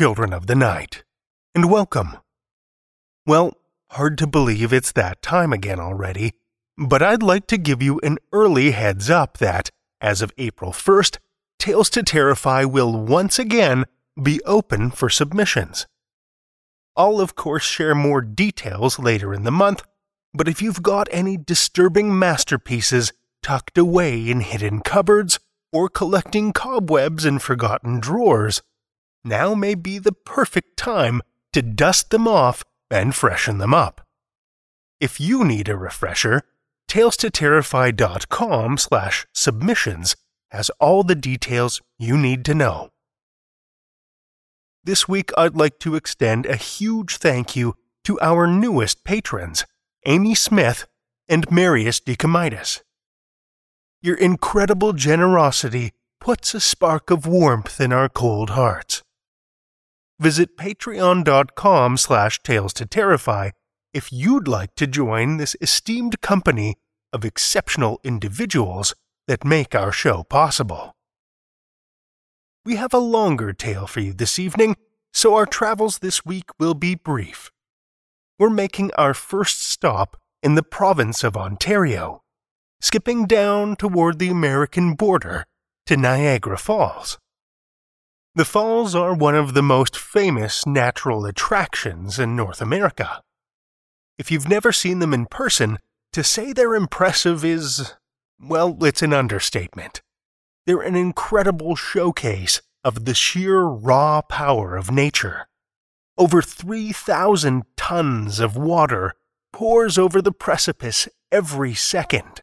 Children of the night, and welcome. Well, hard to believe it's that time again already, but I'd like to give you an early heads up that, as of April 1st, Tales to Terrify will once again be open for submissions. I'll, of course, share more details later in the month, but if you've got any disturbing masterpieces tucked away in hidden cupboards or collecting cobwebs in forgotten drawers, now may be the perfect time to dust them off and freshen them up. If you need a refresher, talestoterrify.com slash submissions has all the details you need to know. This week, I'd like to extend a huge thank you to our newest patrons, Amy Smith and Marius Decomitis. Your incredible generosity puts a spark of warmth in our cold hearts. Visit patreon.com slash tales to terrify if you'd like to join this esteemed company of exceptional individuals that make our show possible. We have a longer tale for you this evening, so our travels this week will be brief. We're making our first stop in the province of Ontario, skipping down toward the American border to Niagara Falls. The falls are one of the most famous natural attractions in North America. If you've never seen them in person, to say they're impressive is, well, it's an understatement. They're an incredible showcase of the sheer raw power of nature. Over 3,000 tons of water pours over the precipice every second.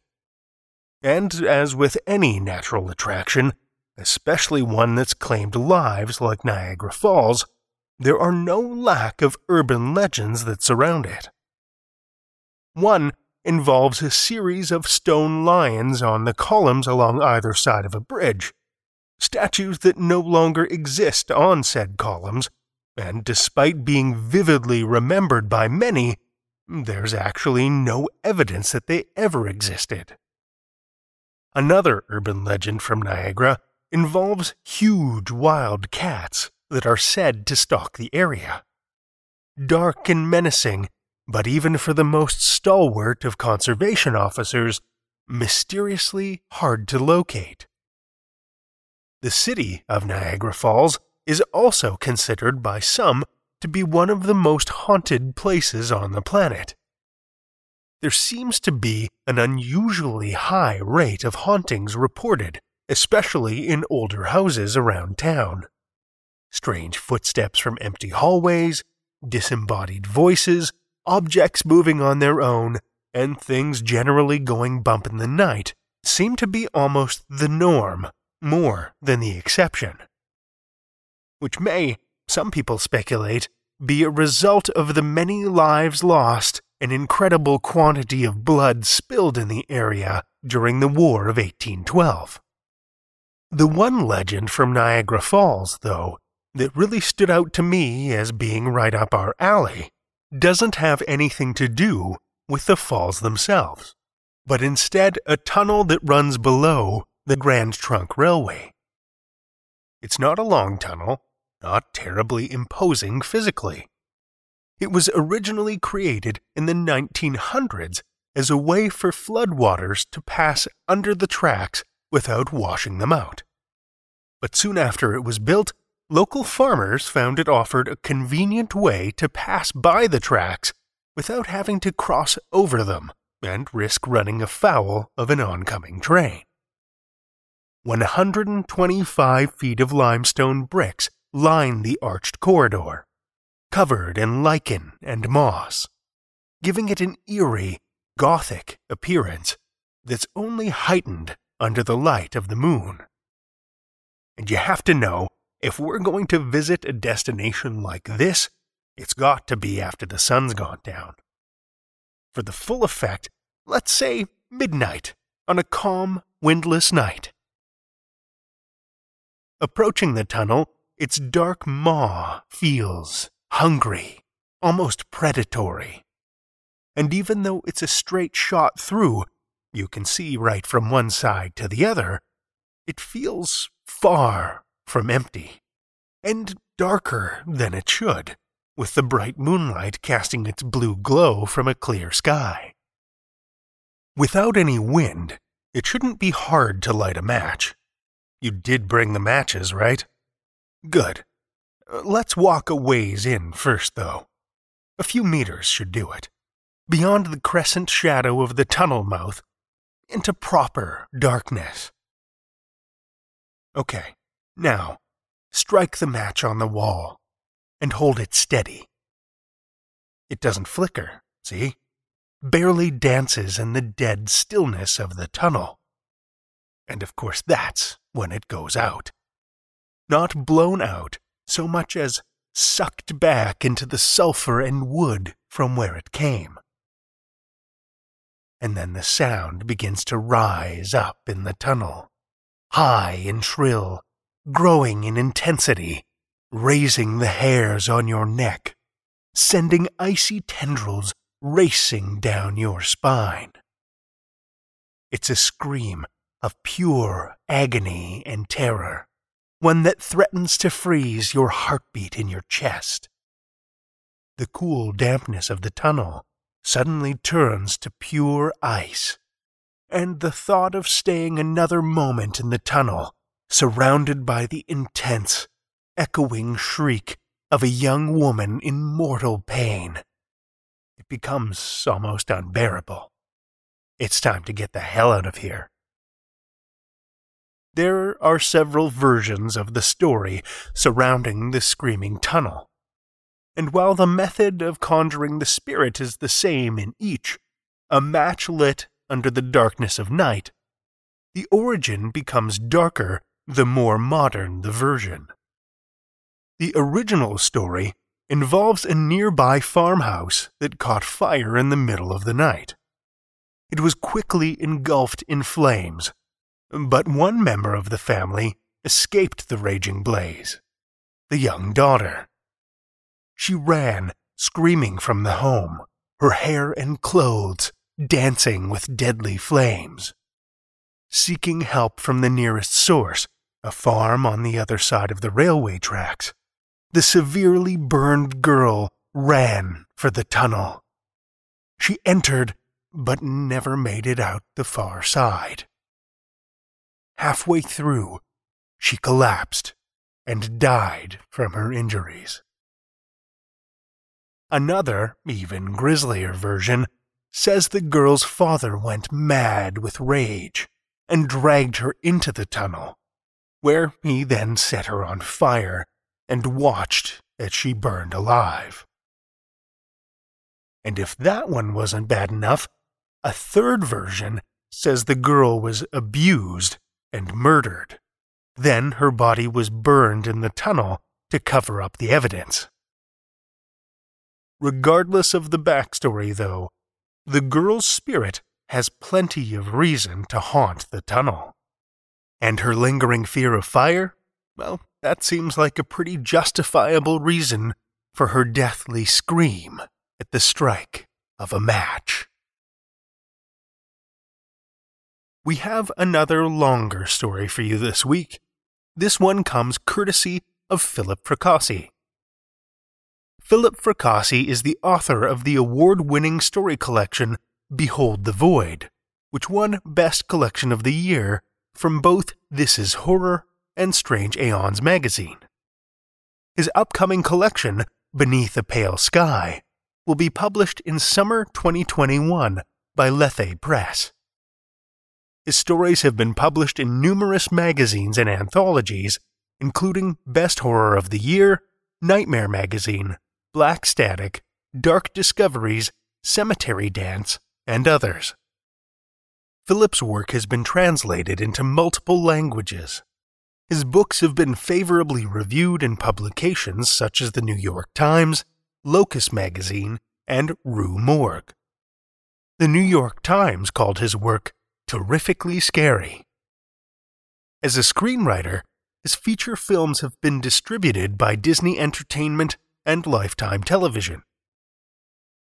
And as with any natural attraction, especially one that's claimed lives like Niagara Falls, there are no lack of urban legends that surround it. One involves a series of stone lions on the columns along either side of a bridge, statues that no longer exist on said columns, and despite being vividly remembered by many, there's actually no evidence that they ever existed. Another urban legend from Niagara involves huge wild cats that are said to stalk the area. Dark and menacing, but even for the most stalwart of conservation officers, mysteriously hard to locate. The city of Niagara Falls is also considered by some to be one of the most haunted places on the planet. There seems to be an unusually high rate of hauntings reported, especially in older houses around town. Strange footsteps from empty hallways, disembodied voices, objects moving on their own, and things generally going bump in the night seem to be almost the norm more than the exception. Which may, some people speculate, be a result of the many lives lost and incredible quantity of blood spilled in the area during the War of 1812. The one legend from Niagara Falls, though, that really stood out to me as being right up our alley, doesn't have anything to do with the falls themselves, but instead a tunnel that runs below the Grand Trunk Railway. It's not a long tunnel, not terribly imposing physically. It was originally created in the 1900s as a way for floodwaters to pass under the tracks without washing them out. But soon after it was built, local farmers found it offered a convenient way to pass by the tracks without having to cross over them and risk running afoul of an oncoming train. 125 feet of limestone bricks line the arched corridor, covered in lichen and moss, giving it an eerie, gothic appearance that's only heightened under the light of the moon. And you have to know if we're going to visit a destination like this, it's got to be after the sun's gone down. For the full effect, let's say midnight on a calm, windless night. Approaching the tunnel, its dark maw feels hungry, almost predatory. And even though it's a straight shot through, you can see right from one side to the other, it feels far from empty, and darker than it should, with the bright moonlight casting its blue glow from a clear sky. Without any wind, it shouldn't be hard to light a match. You did bring the matches, right? Good. Let's walk a ways in first, though. A few meters should do it. Beyond the crescent shadow of the tunnel mouth, into proper darkness. Okay, now, strike the match on the wall and hold it steady. It doesn't flicker, see? Barely dances in the dead stillness of the tunnel. And of course, that's when it goes out not blown out so much as sucked back into the sulfur and wood from where it came. And then the sound begins to rise up in the tunnel, high and shrill, growing in intensity, raising the hairs on your neck, sending icy tendrils racing down your spine. It's a scream of pure agony and terror one that threatens to freeze your heartbeat in your chest. The cool dampness of the tunnel suddenly turns to pure ice, and the thought of staying another moment in the tunnel, surrounded by the intense, echoing shriek of a young woman in mortal pain, it becomes almost unbearable. It's time to get the hell out of here. There are several versions of the story surrounding the Screaming Tunnel. And while the method of conjuring the spirit is the same in each, a match lit under the darkness of night, the origin becomes darker the more modern the version. The original story involves a nearby farmhouse that caught fire in the middle of the night. It was quickly engulfed in flames, but one member of the family escaped the raging blaze the young daughter. She ran, screaming from the home, her hair and clothes dancing with deadly flames. Seeking help from the nearest source, a farm on the other side of the railway tracks, the severely burned girl ran for the tunnel. She entered, but never made it out the far side. Halfway through, she collapsed and died from her injuries. Another, even grislier version says the girl's father went mad with rage and dragged her into the tunnel, where he then set her on fire and watched as she burned alive. And if that one wasn't bad enough, a third version says the girl was abused and murdered. Then her body was burned in the tunnel to cover up the evidence. Regardless of the backstory, though, the girl's spirit has plenty of reason to haunt the tunnel. And her lingering fear of fire? Well, that seems like a pretty justifiable reason for her deathly scream at the strike of a match. We have another longer story for you this week. This one comes courtesy of Philip Fracassi. Philip Fracassi is the author of the award winning story collection Behold the Void, which won Best Collection of the Year from both This Is Horror and Strange Aeons magazine. His upcoming collection, Beneath a Pale Sky, will be published in summer 2021 by Lethe Press. His stories have been published in numerous magazines and anthologies, including Best Horror of the Year, Nightmare Magazine, Black Static, Dark Discoveries, Cemetery Dance, and others. Philip's work has been translated into multiple languages, his books have been favorably reviewed in publications such as the New York Times, Locus Magazine, and Rue Morgue. The New York Times called his work terrifically scary. As a screenwriter, his feature films have been distributed by Disney Entertainment and Lifetime Television.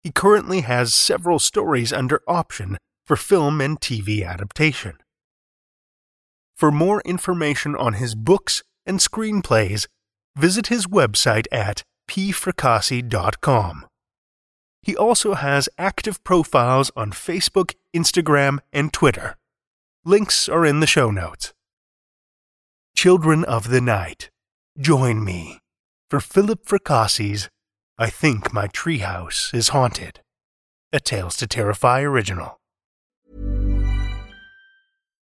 He currently has several stories under option for film and TV adaptation. For more information on his books and screenplays, visit his website at pfracassi.com. He also has active profiles on Facebook, Instagram, and Twitter. Links are in the show notes. Children of the Night, join me for Philip Fracassi's I Think My Treehouse is Haunted, a Tales to Terrify original.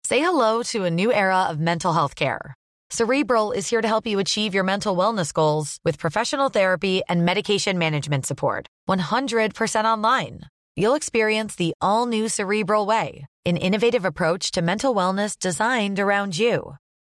Say hello to a new era of mental health care. Cerebral is here to help you achieve your mental wellness goals with professional therapy and medication management support. 100% online. You'll experience the all new Cerebral Way, an innovative approach to mental wellness designed around you.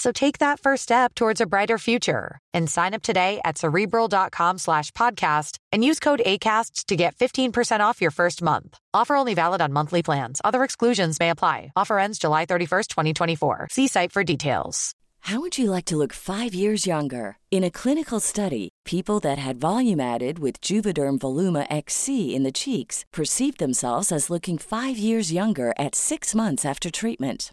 So take that first step towards a brighter future and sign up today at cerebral.com slash podcast and use code ACasts to get 15% off your first month. Offer only valid on monthly plans. Other exclusions may apply. Offer ends July 31st, 2024. See site for details. How would you like to look five years younger? In a clinical study, people that had volume added with Juvederm Voluma XC in the cheeks perceived themselves as looking five years younger at six months after treatment.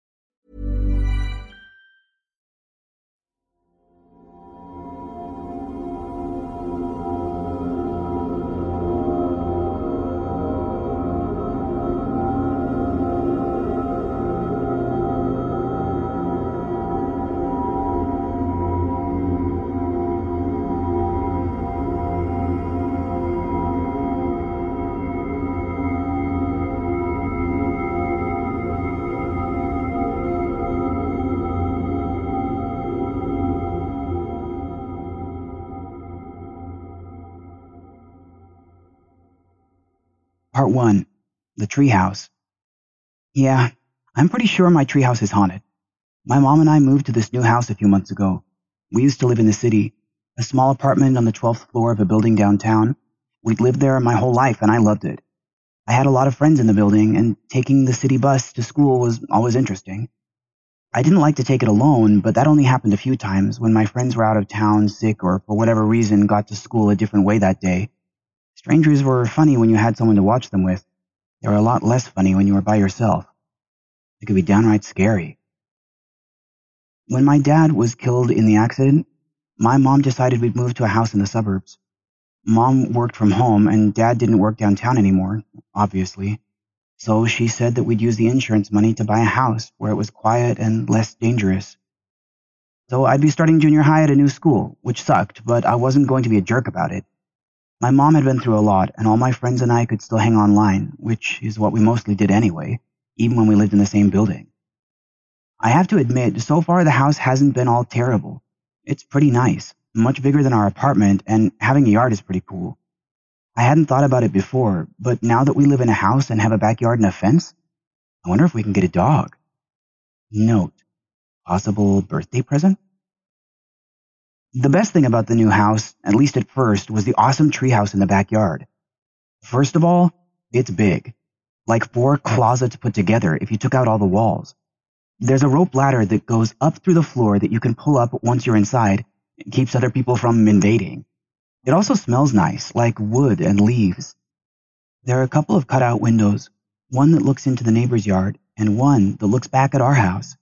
Part 1 The Treehouse. Yeah, I'm pretty sure my treehouse is haunted. My mom and I moved to this new house a few months ago. We used to live in the city, a small apartment on the 12th floor of a building downtown. We'd lived there my whole life and I loved it. I had a lot of friends in the building, and taking the city bus to school was always interesting. I didn't like to take it alone, but that only happened a few times when my friends were out of town, sick, or for whatever reason got to school a different way that day. Strangers were funny when you had someone to watch them with. They were a lot less funny when you were by yourself. It could be downright scary. When my dad was killed in the accident, my mom decided we'd move to a house in the suburbs. Mom worked from home and dad didn't work downtown anymore, obviously. So she said that we'd use the insurance money to buy a house where it was quiet and less dangerous. So I'd be starting junior high at a new school, which sucked, but I wasn't going to be a jerk about it. My mom had been through a lot, and all my friends and I could still hang online, which is what we mostly did anyway, even when we lived in the same building. I have to admit, so far the house hasn't been all terrible. It's pretty nice, much bigger than our apartment, and having a yard is pretty cool. I hadn't thought about it before, but now that we live in a house and have a backyard and a fence, I wonder if we can get a dog. Note, possible birthday present? The best thing about the new house, at least at first, was the awesome treehouse in the backyard. First of all, it's big. Like four closets put together if you took out all the walls. There's a rope ladder that goes up through the floor that you can pull up once you're inside. It keeps other people from invading. It also smells nice, like wood and leaves. There are a couple of cutout windows, one that looks into the neighbor's yard and one that looks back at our house.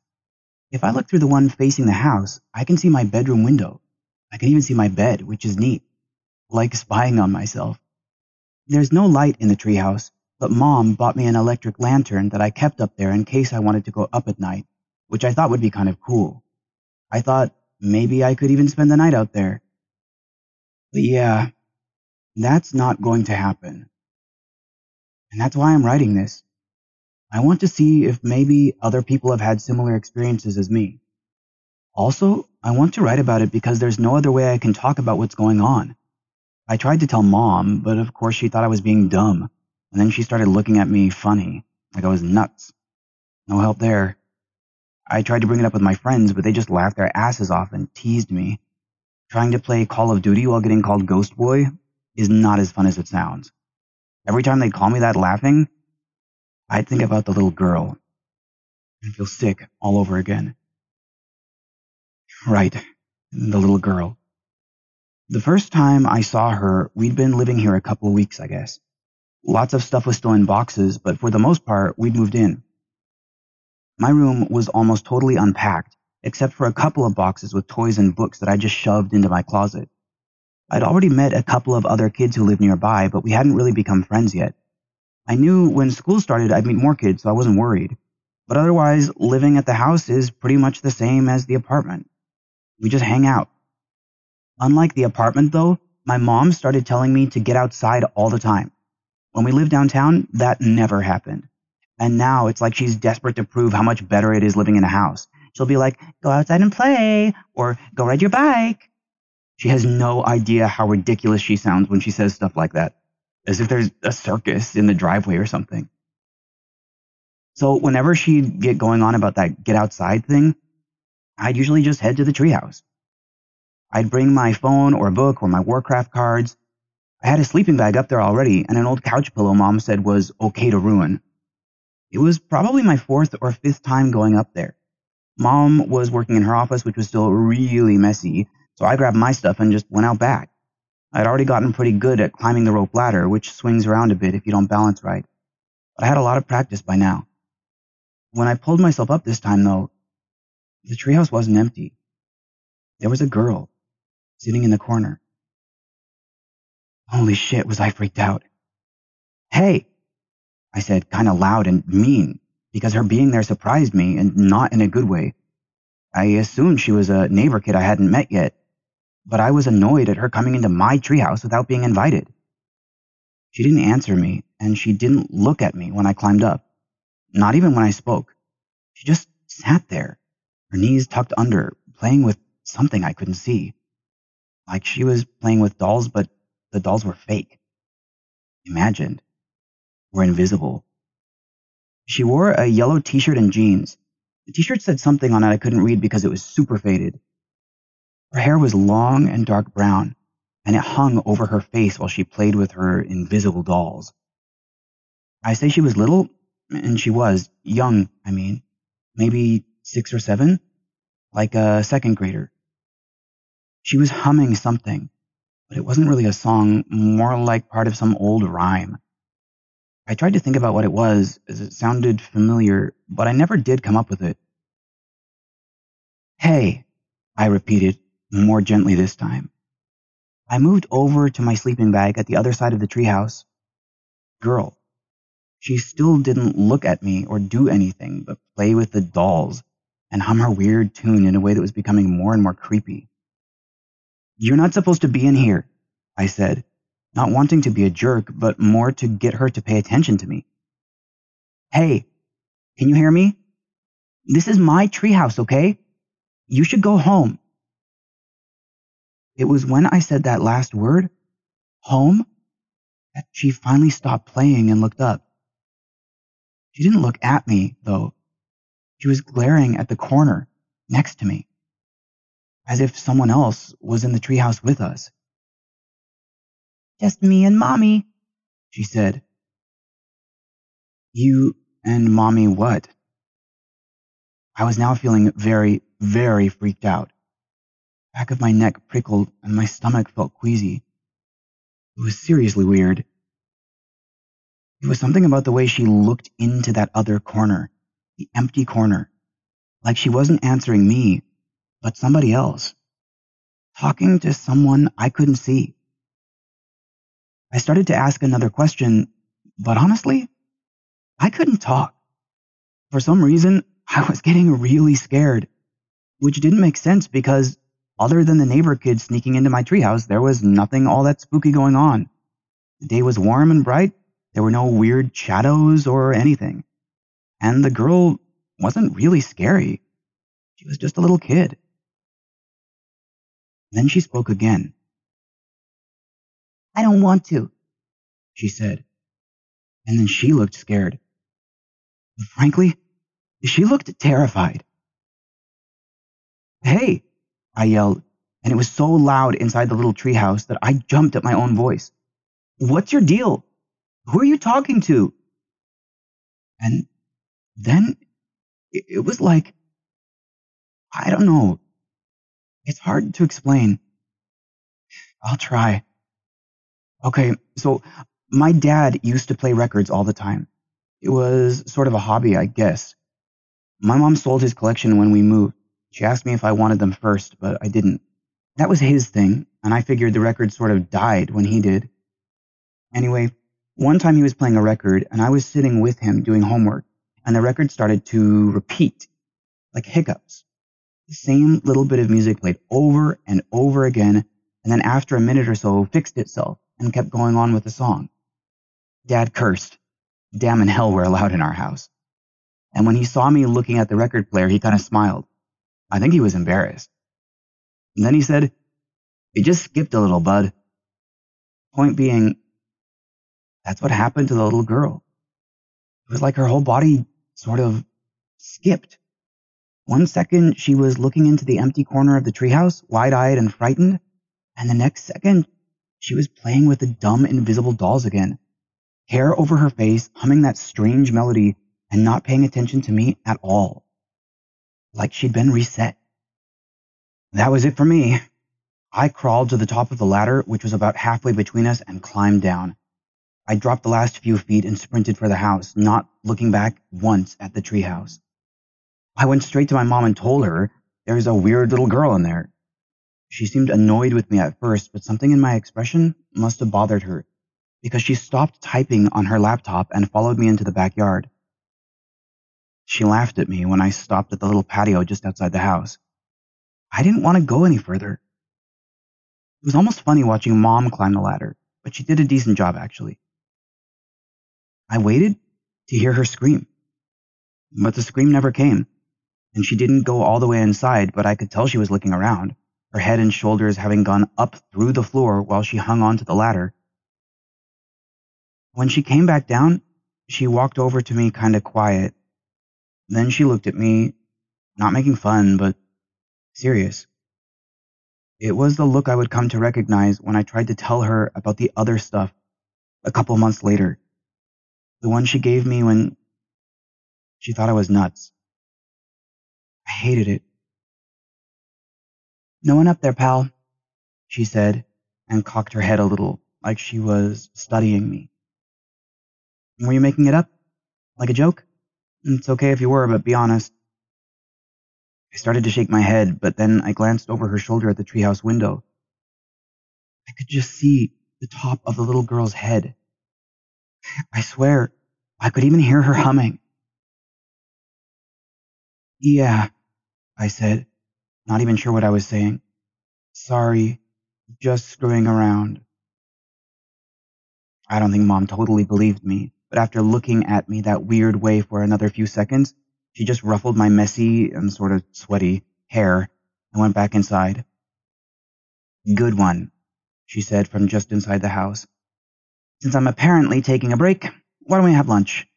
If I look through the one facing the house, I can see my bedroom window. I can even see my bed, which is neat. Like spying on myself. There's no light in the treehouse, but mom bought me an electric lantern that I kept up there in case I wanted to go up at night, which I thought would be kind of cool. I thought maybe I could even spend the night out there. But yeah, that's not going to happen. And that's why I'm writing this. I want to see if maybe other people have had similar experiences as me. Also, I want to write about it because there's no other way I can talk about what's going on. I tried to tell mom, but of course she thought I was being dumb, and then she started looking at me funny, like I was nuts. No help there. I tried to bring it up with my friends, but they just laughed their asses off and teased me. Trying to play Call of Duty while getting called Ghost Boy is not as fun as it sounds. Every time they call me that laughing, I'd think about the little girl and feel sick all over again. Right, the little girl. The first time I saw her, we'd been living here a couple weeks, I guess. Lots of stuff was still in boxes, but for the most part, we'd moved in. My room was almost totally unpacked, except for a couple of boxes with toys and books that I just shoved into my closet. I'd already met a couple of other kids who lived nearby, but we hadn't really become friends yet. I knew when school started I'd meet more kids, so I wasn't worried. But otherwise, living at the house is pretty much the same as the apartment. We just hang out. Unlike the apartment, though, my mom started telling me to get outside all the time. When we lived downtown, that never happened. And now it's like she's desperate to prove how much better it is living in a house. She'll be like, go outside and play, or go ride your bike. She has no idea how ridiculous she sounds when she says stuff like that, as if there's a circus in the driveway or something. So whenever she'd get going on about that get outside thing, I'd usually just head to the treehouse. I'd bring my phone or a book or my Warcraft cards. I had a sleeping bag up there already and an old couch pillow mom said was okay to ruin. It was probably my fourth or fifth time going up there. Mom was working in her office, which was still really messy, so I grabbed my stuff and just went out back. I'd already gotten pretty good at climbing the rope ladder, which swings around a bit if you don't balance right. But I had a lot of practice by now. When I pulled myself up this time, though, the treehouse wasn't empty. There was a girl sitting in the corner. Holy shit, was I freaked out. Hey, I said, kind of loud and mean, because her being there surprised me and not in a good way. I assumed she was a neighbor kid I hadn't met yet, but I was annoyed at her coming into my treehouse without being invited. She didn't answer me, and she didn't look at me when I climbed up. Not even when I spoke. She just sat there, her knees tucked under, playing with something I couldn't see. Like she was playing with dolls, but the dolls were fake. Imagined. Were invisible. She wore a yellow t shirt and jeans. The t shirt said something on it I couldn't read because it was super faded. Her hair was long and dark brown, and it hung over her face while she played with her invisible dolls. I say she was little and she was young, I mean, maybe six or seven, like a second grader. She was humming something, but it wasn't really a song, more like part of some old rhyme. I tried to think about what it was, as it sounded familiar, but I never did come up with it. Hey, I repeated, more gently this time. I moved over to my sleeping bag at the other side of the treehouse. Girl, she still didn't look at me or do anything but play with the dolls and hum her weird tune in a way that was becoming more and more creepy. You're not supposed to be in here, I said, not wanting to be a jerk, but more to get her to pay attention to me. Hey, can you hear me? This is my treehouse, okay? You should go home. It was when I said that last word, home, that she finally stopped playing and looked up. She didn't look at me, though. She was glaring at the corner next to me, as if someone else was in the treehouse with us. Just me and mommy, she said. You and mommy what? I was now feeling very, very freaked out. Back of my neck prickled and my stomach felt queasy. It was seriously weird. It was something about the way she looked into that other corner, the empty corner, like she wasn't answering me, but somebody else, talking to someone I couldn't see. I started to ask another question, but honestly, I couldn't talk. For some reason, I was getting really scared, which didn't make sense because other than the neighbor kid sneaking into my treehouse, there was nothing all that spooky going on. The day was warm and bright, there were no weird shadows or anything. And the girl wasn't really scary. She was just a little kid. Then she spoke again. I don't want to, she said. And then she looked scared. frankly, she looked terrified. Hey, I yelled, and it was so loud inside the little treehouse that I jumped at my own voice. What's your deal? Who are you talking to? And then it, was like, I don't know. It's hard to explain. I'll try. Okay, so my dad used to play records all the time. It was sort of a hobby, I guess. My mom sold his collection when we moved. She asked me if I wanted them first, but I didn't. that was his thing, and I figured the record sort of died when he did. Anyway, one time he was playing a record, and I was sitting with him doing homework, and the record started to repeat, like hiccups. The same little bit of music played over and over again, and then after a minute or so fixed itself and kept going on with the song. Dad cursed. Damn and hell were allowed in our house. And when he saw me looking at the record player, he kind of smiled. I think he was embarrassed. And then he said, It just skipped a little, bud. Point being, that's what happened to the little girl. It was like her whole body sort of skipped. One second, she was looking into the empty corner of the treehouse, wide eyed and frightened. And the next second, she was playing with the dumb, invisible dolls again, hair over her face, humming that strange melody and not paying attention to me at all. Like she'd been reset. That was it for me. I crawled to the top of the ladder, which was about halfway between us, and climbed down. I dropped the last few feet and sprinted for the house, not looking back once at the treehouse. I went straight to my mom and told her there's a weird little girl in there. She seemed annoyed with me at first, but something in my expression must have bothered her because she stopped typing on her laptop and followed me into the backyard. She laughed at me when I stopped at the little patio just outside the house. I didn't want to go any further. It was almost funny watching mom climb the ladder, but she did a decent job actually. I waited to hear her scream, but the scream never came, and she didn't go all the way inside, but I could tell she was looking around, her head and shoulders having gone up through the floor while she hung onto the ladder. When she came back down, she walked over to me kind of quiet then she looked at me, not making fun, but serious. It was the look I would come to recognize when I tried to tell her about the other stuff a couple months later. The one she gave me when she thought I was nuts. I hated it. No one up there, pal, she said, and cocked her head a little, like she was studying me. Were you making it up? Like a joke? It's okay if you were, but be honest. I started to shake my head, but then I glanced over her shoulder at the treehouse window. I could just see the top of the little girl's head. I swear, I could even hear her humming. Yeah, I said, not even sure what I was saying. Sorry, just screwing around. I don't think mom totally believed me, but after looking at me that weird way for another few seconds, she just ruffled my messy and sort of sweaty hair and went back inside. Good one, she said from just inside the house. Since I'm apparently taking a break, why don't we have lunch?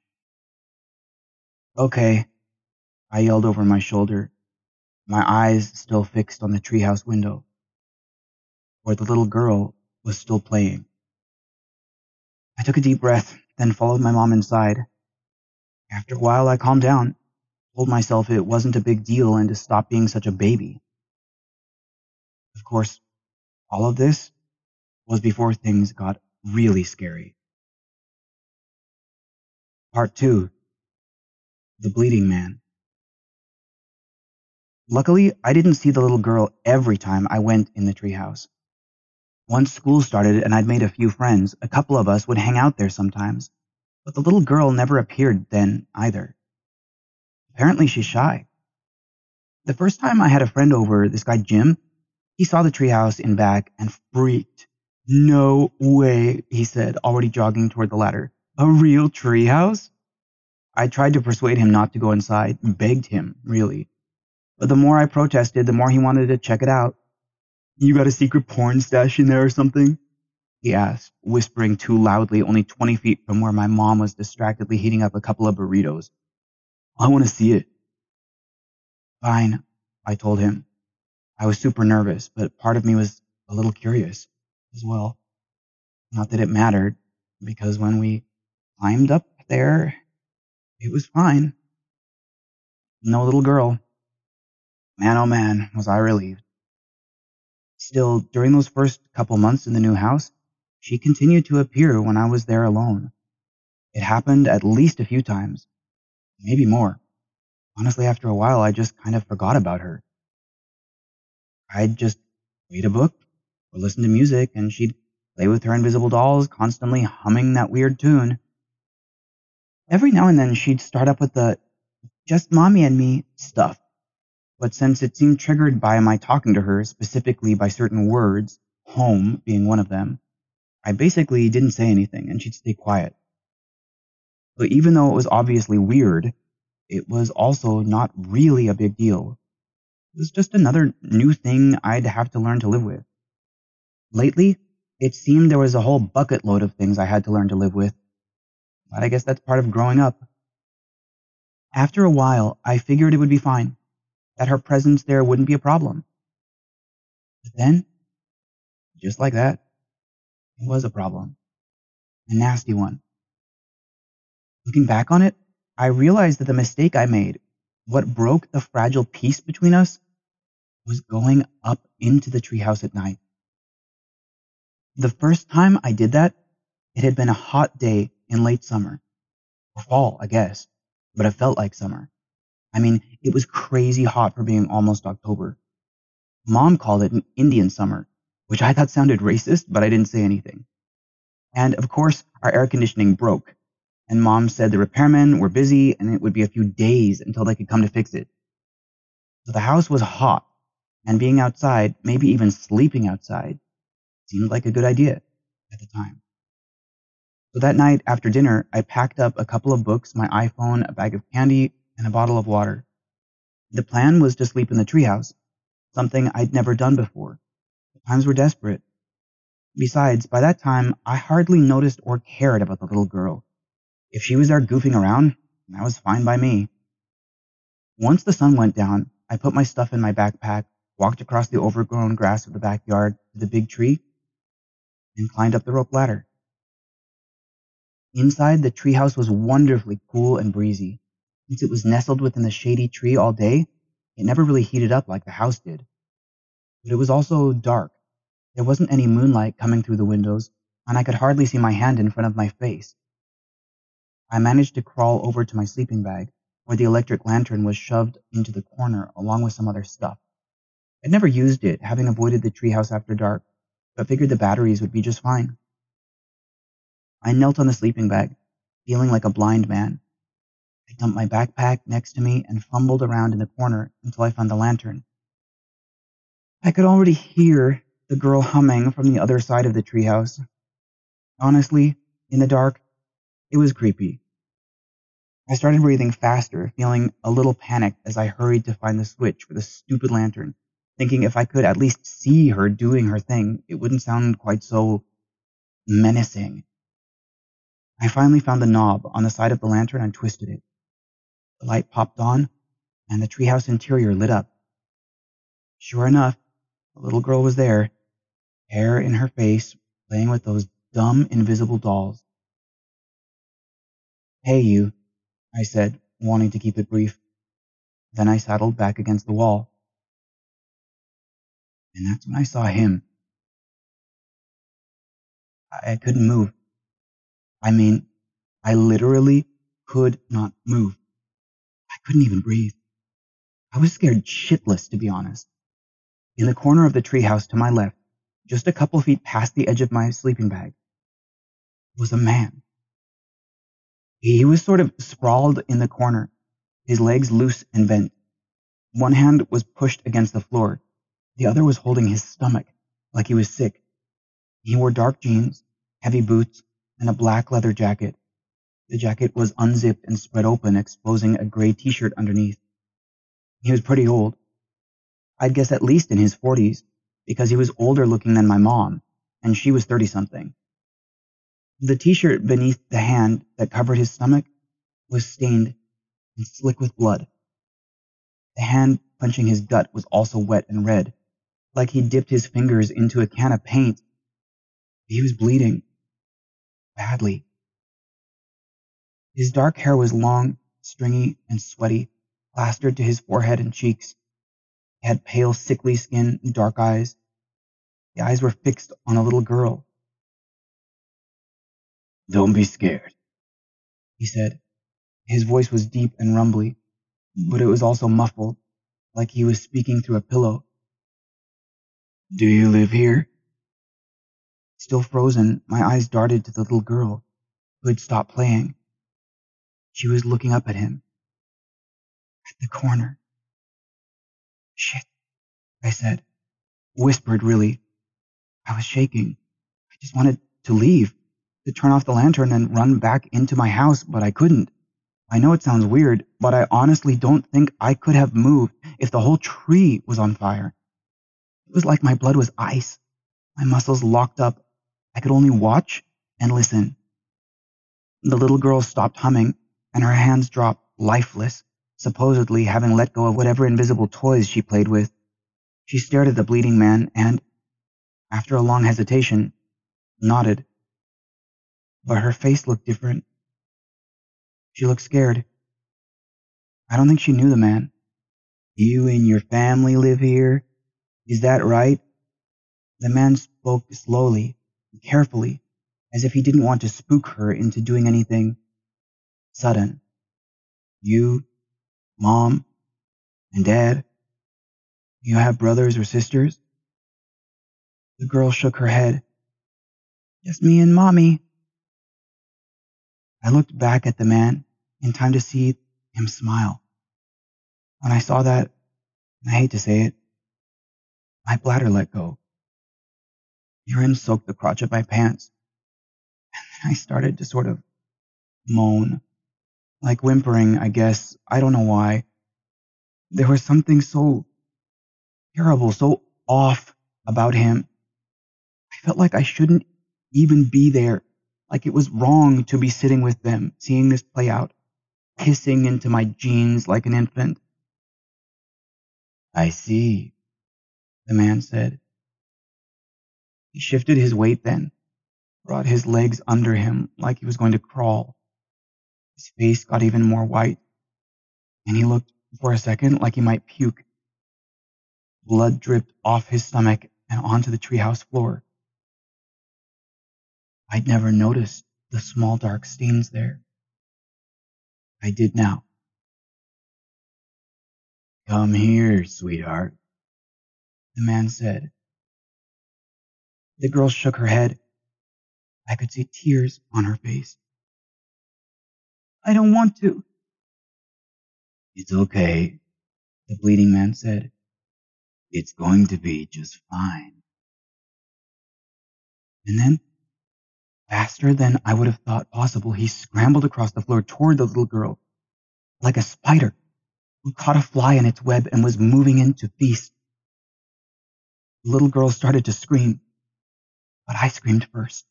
Okay, I yelled over my shoulder, my eyes still fixed on the treehouse window, where the little girl was still playing. I took a deep breath then followed my mom inside. After a while, I calmed down, told myself it wasn't a big deal and to stop being such a baby. Of course, all of this was before things got really scary. Part 2 The Bleeding Man. Luckily, I didn't see the little girl every time I went in the treehouse. Once school started and I'd made a few friends, a couple of us would hang out there sometimes. But the little girl never appeared then either. Apparently she's shy. The first time I had a friend over, this guy Jim, he saw the treehouse in back and freaked. No way, he said, already jogging toward the ladder. A real treehouse? I tried to persuade him not to go inside, begged him, really. But the more I protested, the more he wanted to check it out. You got a secret porn stash in there or something? He asked, whispering too loudly, only 20 feet from where my mom was distractedly heating up a couple of burritos. I want to see it. Fine, I told him. I was super nervous, but part of me was a little curious as well. Not that it mattered, because when we climbed up there, it was fine. No little girl. Man, oh man, was I relieved. Still, during those first couple months in the new house, she continued to appear when I was there alone. It happened at least a few times, maybe more. Honestly, after a while, I just kind of forgot about her. I'd just read a book or listen to music, and she'd play with her invisible dolls, constantly humming that weird tune. Every now and then she'd start up with the just mommy and me stuff. But since it seemed triggered by my talking to her, specifically by certain words, home being one of them, I basically didn't say anything and she'd stay quiet. But even though it was obviously weird, it was also not really a big deal. It was just another new thing I'd have to learn to live with. Lately, it seemed there was a whole bucket load of things I had to learn to live with. But I guess that's part of growing up. After a while, I figured it would be fine, that her presence there wouldn't be a problem. But then, just like that, it was a problem. A nasty one. Looking back on it, I realized that the mistake I made, what broke the fragile peace between us, was going up into the treehouse at night. The first time I did that, it had been a hot day in late summer. Or fall, I guess, but it felt like summer. I mean, it was crazy hot for being almost October. Mom called it an Indian summer, which I thought sounded racist, but I didn't say anything. And of course, our air conditioning broke, and mom said the repairmen were busy and it would be a few days until they could come to fix it. So the house was hot, and being outside, maybe even sleeping outside, seemed like a good idea at the time. So that night after dinner, I packed up a couple of books, my iPhone, a bag of candy, and a bottle of water. The plan was to sleep in the treehouse, something I'd never done before. The times were desperate. Besides, by that time, I hardly noticed or cared about the little girl. If she was there goofing around, that was fine by me. Once the sun went down, I put my stuff in my backpack, walked across the overgrown grass of the backyard to the big tree, and climbed up the rope ladder. Inside, the treehouse was wonderfully cool and breezy. Since it was nestled within the shady tree all day, it never really heated up like the house did. But it was also dark. There wasn't any moonlight coming through the windows, and I could hardly see my hand in front of my face. I managed to crawl over to my sleeping bag, where the electric lantern was shoved into the corner along with some other stuff. I'd never used it, having avoided the treehouse after dark, but figured the batteries would be just fine. I knelt on the sleeping bag, feeling like a blind man. I dumped my backpack next to me and fumbled around in the corner until I found the lantern. I could already hear the girl humming from the other side of the treehouse. Honestly, in the dark, it was creepy. I started breathing faster, feeling a little panicked as I hurried to find the switch for the stupid lantern, thinking if I could at least see her doing her thing, it wouldn't sound quite so menacing. I finally found the knob on the side of the lantern and twisted it. The light popped on, and the treehouse interior lit up. Sure enough, the little girl was there, hair in her face, playing with those dumb invisible dolls. Hey, you, I said, wanting to keep it brief. Then I saddled back against the wall. And that's when I saw him. I couldn't move. I mean, I literally could not move. I couldn't even breathe. I was scared shitless, to be honest. In the corner of the treehouse to my left, just a couple feet past the edge of my sleeping bag, was a man. He was sort of sprawled in the corner, his legs loose and bent. One hand was pushed against the floor. The other was holding his stomach, like he was sick. He wore dark jeans, heavy boots, and a black leather jacket. The jacket was unzipped and spread open, exposing a gray t-shirt underneath. He was pretty old. I'd guess at least in his forties, because he was older looking than my mom, and she was 30 something. The t-shirt beneath the hand that covered his stomach was stained and slick with blood. The hand punching his gut was also wet and red, like he dipped his fingers into a can of paint. He was bleeding. Badly. His dark hair was long, stringy, and sweaty, plastered to his forehead and cheeks. He had pale, sickly skin and dark eyes. The eyes were fixed on a little girl don't be scared, he said. His voice was deep and rumbly, but it was also muffled, like he was speaking through a pillow. Do you live here? Still frozen, my eyes darted to the little girl who had stopped playing. She was looking up at him. At the corner. Shit, I said. Whispered, really. I was shaking. I just wanted to leave, to turn off the lantern and run back into my house, but I couldn't. I know it sounds weird, but I honestly don't think I could have moved if the whole tree was on fire. It was like my blood was ice. My muscles locked up I could only watch and listen. The little girl stopped humming, and her hands dropped lifeless, supposedly having let go of whatever invisible toys she played with. She stared at the bleeding man and, after a long hesitation, nodded. But her face looked different. She looked scared. I don't think she knew the man. You and your family live here? Is that right? The man spoke slowly, and carefully, as if he didn't want to spook her into doing anything sudden. You, mom, and dad, you have brothers or sisters? The girl shook her head. Just me and mommy. I looked back at the man in time to see him smile. When I saw that, I hate to say it, my bladder let go. Urine soaked the crotch of my pants. And then I started to sort of moan, like whimpering, I guess. I don't know why. There was something so terrible, so off about him. I felt like I shouldn't even be there, like it was wrong to be sitting with them, seeing this play out, pissing into my jeans like an infant. I see, the man said. He shifted his weight then, brought his legs under him like he was going to crawl. His face got even more white, and he looked for a second like he might puke. Blood dripped off his stomach and onto the treehouse floor. I'd never noticed the small dark stains there. I did now. Come here, sweetheart, the man said, the girl shook her head. I could see tears on her face. I don't want to. It's okay, the bleeding man said. It's going to be just fine. And then, faster than I would have thought possible, he scrambled across the floor toward the little girl, like a spider who caught a fly in its web and was moving in to feast. The little girl started to scream but I screamed first.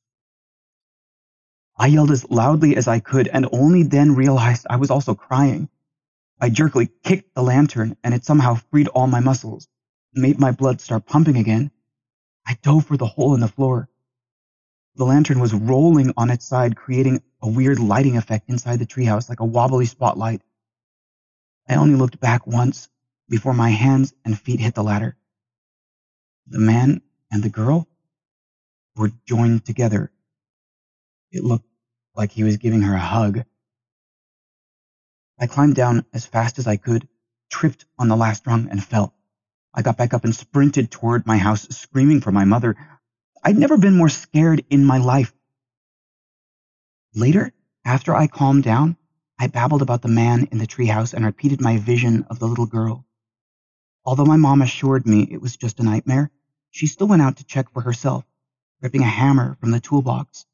I yelled as loudly as I could and only then realized I was also crying. I jerkily kicked the lantern and it somehow freed all my muscles, made my blood start pumping again. I dove for the hole in the floor. The lantern was rolling on its side, creating a weird lighting effect inside the treehouse like a wobbly spotlight. I only looked back once before my hands and feet hit the ladder. The man and the girl were joined together. It looked like he was giving her a hug. I climbed down as fast as I could, tripped on the last rung, and fell. I got back up and sprinted toward my house, screaming for my mother. I'd never been more scared in my life. Later, after I calmed down, I babbled about the man in the treehouse and repeated my vision of the little girl. Although my mom assured me it was just a nightmare, she still went out to check for herself gripping a hammer from the toolbox.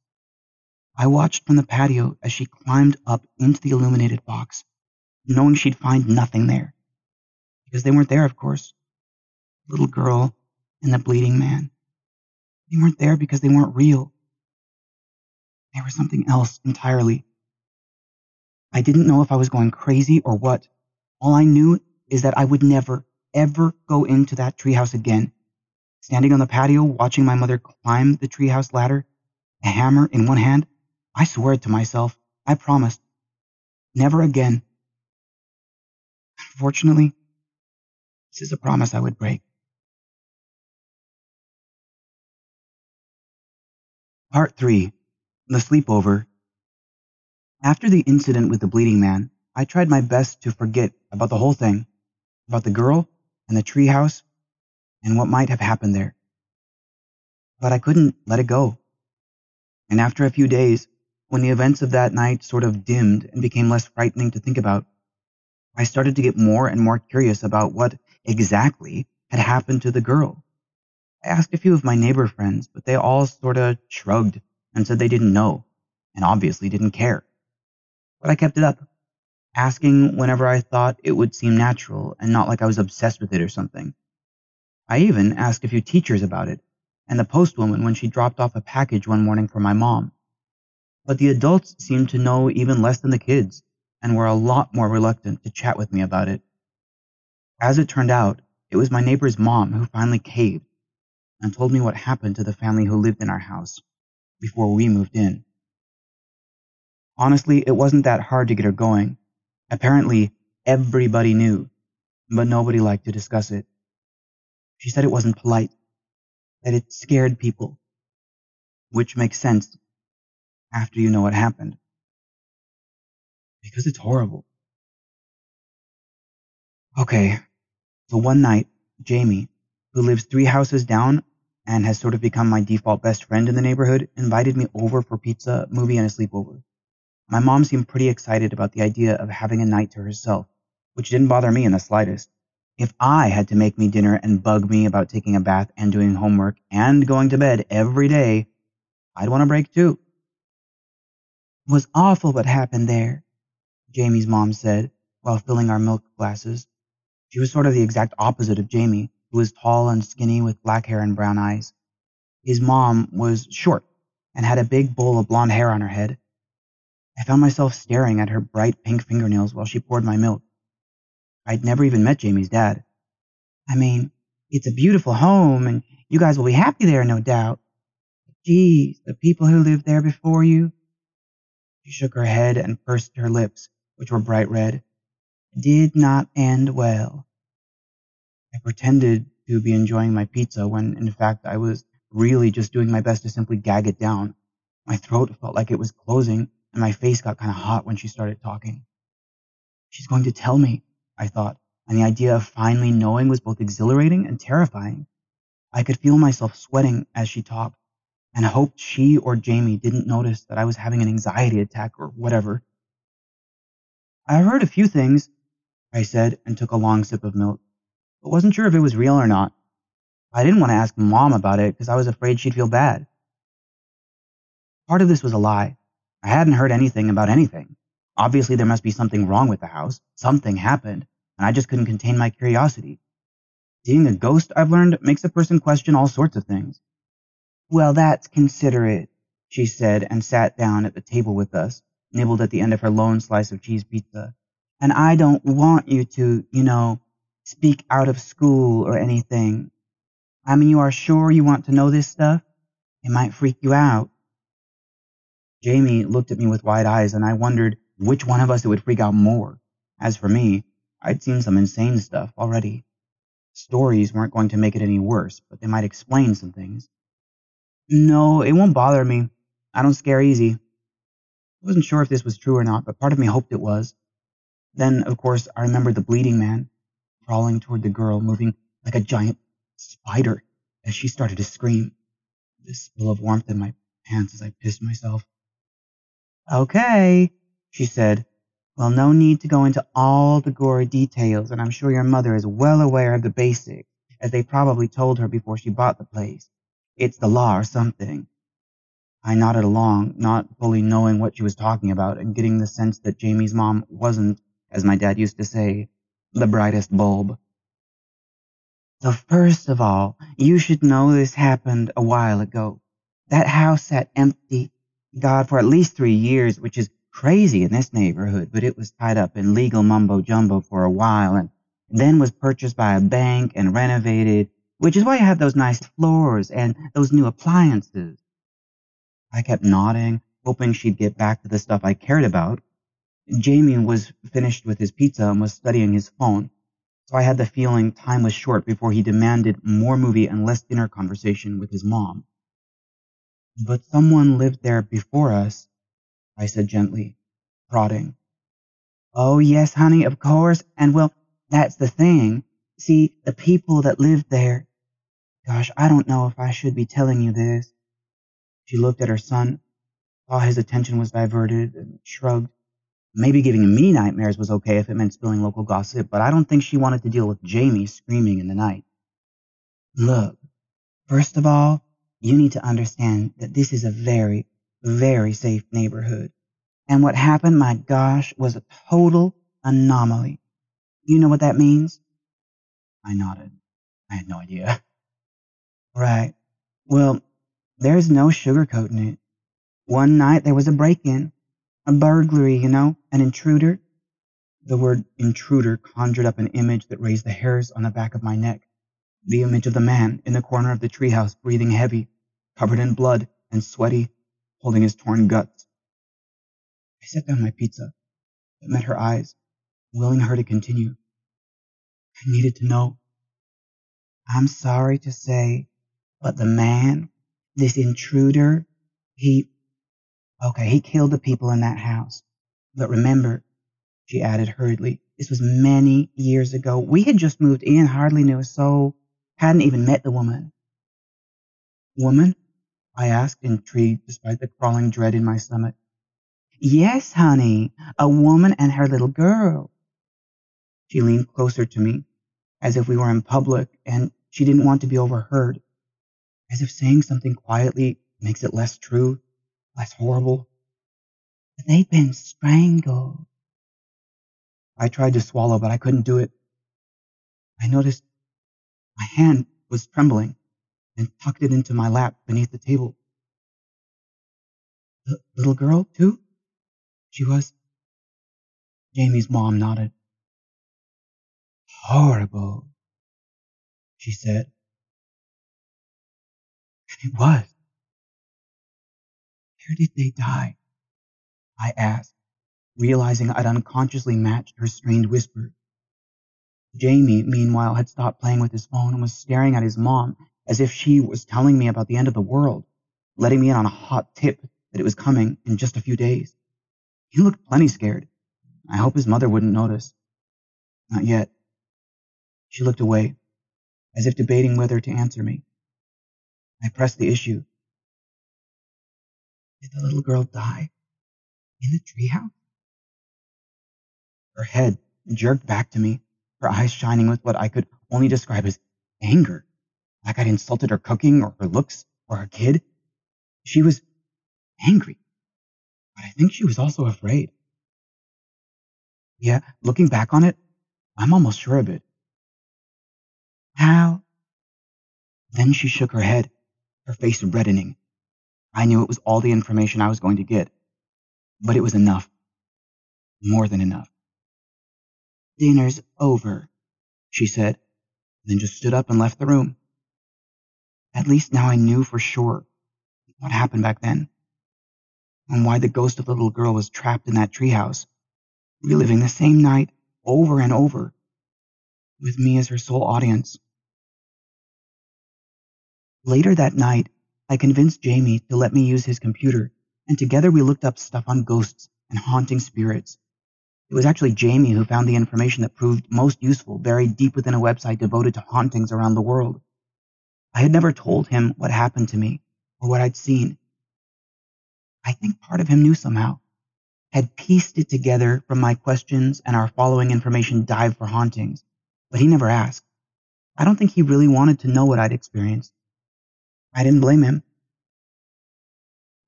I watched from the patio as she climbed up into the illuminated box, knowing she'd find nothing there. Because they weren't there, of course. The little girl and the bleeding man. They weren't there because they weren't real. They were something else entirely. I didn't know if I was going crazy or what. All I knew is that I would never, ever go into that treehouse again Standing on the patio, watching my mother climb the treehouse ladder, a hammer in one hand, I swore to myself. I promised. Never again. Unfortunately, this is a promise I would break. Part 3 The Sleepover. After the incident with the bleeding man, I tried my best to forget about the whole thing, about the girl and the treehouse and what might have happened there. but I couldn't let it go. And after a few days, when the events of that night sort of dimmed and became less frightening to think about, I started to get more and more curious about what exactly had happened to the girl. I asked a few of my neighbor friends, but they all sort of shrugged and said they didn't know and obviously didn't care. But I kept it up, asking whenever I thought it would seem natural and not like I was obsessed with it or something. I even asked a few teachers about it and the postwoman when she dropped off a package one morning for my mom. But the adults seemed to know even less than the kids and were a lot more reluctant to chat with me about it. As it turned out, it was my neighbor's mom who finally caved and told me what happened to the family who lived in our house before we moved in. Honestly, it wasn't that hard to get her going. Apparently, everybody knew, but nobody liked to discuss it. She said it wasn't polite, that it scared people, which makes sense after you know what happened. Because it's horrible. Okay, so one night, Jamie, who lives three houses down and has sort of become my default best friend in the neighborhood, invited me over for pizza, movie, and a sleepover. My mom seemed pretty excited about the idea of having a night to herself, which didn't bother me in the slightest. If I had to make me dinner and bug me about taking a bath and doing homework and going to bed every day, I'd want a break too. It was awful what happened there, Jamie's mom said while filling our milk glasses. She was sort of the exact opposite of Jamie, who was tall and skinny with black hair and brown eyes. His mom was short and had a big bowl of blonde hair on her head. I found myself staring at her bright pink fingernails while she poured my milk. I'd never even met Jamie's dad. I mean, it's a beautiful home and you guys will be happy there, no doubt. Geez, the people who lived there before you. She shook her head and pursed her lips, which were bright red. Did not end well. I pretended to be enjoying my pizza when in fact I was really just doing my best to simply gag it down. My throat felt like it was closing and my face got kind of hot when she started talking. She's going to tell me, I thought, and the idea of finally knowing was both exhilarating and terrifying. I could feel myself sweating as she talked, and hoped she or Jamie didn't notice that I was having an anxiety attack or whatever. I heard a few things, I said, and took a long sip of milk, but wasn't sure if it was real or not. I didn't want to ask mom about it because I was afraid she'd feel bad. Part of this was a lie. I hadn't heard anything about anything. Obviously, there must be something wrong with the house. Something happened, and I just couldn't contain my curiosity. Seeing a ghost, I've learned, makes a person question all sorts of things. Well, that's considerate, she said, and sat down at the table with us, nibbled at the end of her lone slice of cheese pizza. And I don't want you to, you know, speak out of school or anything. I mean, you are sure you want to know this stuff? It might freak you out. Jamie looked at me with wide eyes, and I wondered which one of us would freak out more. As for me, I'd seen some insane stuff already. Stories weren't going to make it any worse, but they might explain some things. No, it won't bother me. I don't scare easy. I wasn't sure if this was true or not, but part of me hoped it was. Then, of course, I remembered the bleeding man crawling toward the girl, moving like a giant spider as she started to scream. This spill of warmth in my pants as I pissed myself. Okay, she said. Well, no need to go into all the gory details, and I'm sure your mother is well aware of the basics, as they probably told her before she bought the place. It's the law or something. I nodded along, not fully knowing what she was talking about, and getting the sense that Jamie's mom wasn't, as my dad used to say, the brightest bulb. So first of all, you should know this happened a while ago. That house sat empty God for at least three years, which is crazy in this neighborhood, but it was tied up in legal mumbo jumbo for a while and then was purchased by a bank and renovated, which is why you have those nice floors and those new appliances. I kept nodding, hoping she'd get back to the stuff I cared about. Jamie was finished with his pizza and was studying his phone, so I had the feeling time was short before he demanded more movie and less dinner conversation with his mom. But someone lived there before us, I said gently, prodding. Oh, yes, honey, of course. And well, that's the thing. See, the people that lived there, Gosh, I don't know if I should be telling you this. She looked at her son, saw his attention was diverted, and shrugged. Maybe giving me nightmares was okay if it meant spilling local gossip, but I don't think she wanted to deal with Jamie screaming in the night. Look, first of all, you need to understand that this is a very, very safe neighborhood. And what happened, my gosh, was a total anomaly. You know what that means? I nodded. I had no idea. Right. Well, there's no sugarcoating it. One night there was a break-in, a burglary, you know, an intruder. The word intruder conjured up an image that raised the hairs on the back of my neck. The image of the man in the corner of the treehouse, breathing heavy, covered in blood and sweaty, holding his torn guts. I set down my pizza, but met her eyes, willing her to continue. I needed to know. I'm sorry to say, but the man, this intruder, he, okay, he killed the people in that house. But remember, she added hurriedly, this was many years ago. We had just moved in, hardly knew a soul, hadn't even met the woman. Woman? I asked, intrigued despite the crawling dread in my stomach. Yes, honey, a woman and her little girl. She leaned closer to me, as if we were in public and she didn't want to be overheard as if saying something quietly makes it less true, less horrible. They've been strangled. I tried to swallow, but I couldn't do it. I noticed my hand was trembling and tucked it into my lap beneath the table. The little girl, too? She was. Jamie's mom nodded. Horrible, she said. It was. Where did they die? I asked, realizing I'd unconsciously matched her strained whisper. Jamie, meanwhile, had stopped playing with his phone and was staring at his mom as if she was telling me about the end of the world, letting me in on a hot tip that it was coming in just a few days. He looked plenty scared. I hope his mother wouldn't notice. Not yet. She looked away, as if debating whether to answer me. I pressed the issue. Did the little girl die in the treehouse? Her head jerked back to me, her eyes shining with what I could only describe as anger, like I'd insulted her cooking or her looks or her kid. She was angry, but I think she was also afraid. Yeah, looking back on it, I'm almost sure of it. How? Then she shook her head her face reddening. I knew it was all the information I was going to get, but it was enough. More than enough. Dinner's over, she said, then just stood up and left the room. At least now I knew for sure what happened back then, and why the ghost of the little girl was trapped in that treehouse, reliving the same night over and over, with me as her sole audience. Later that night, I convinced Jamie to let me use his computer, and together we looked up stuff on ghosts and haunting spirits. It was actually Jamie who found the information that proved most useful buried deep within a website devoted to hauntings around the world. I had never told him what happened to me or what I'd seen. I think part of him knew somehow, had pieced it together from my questions and our following information dive for hauntings, but he never asked. I don't think he really wanted to know what I'd experienced. I didn't blame him.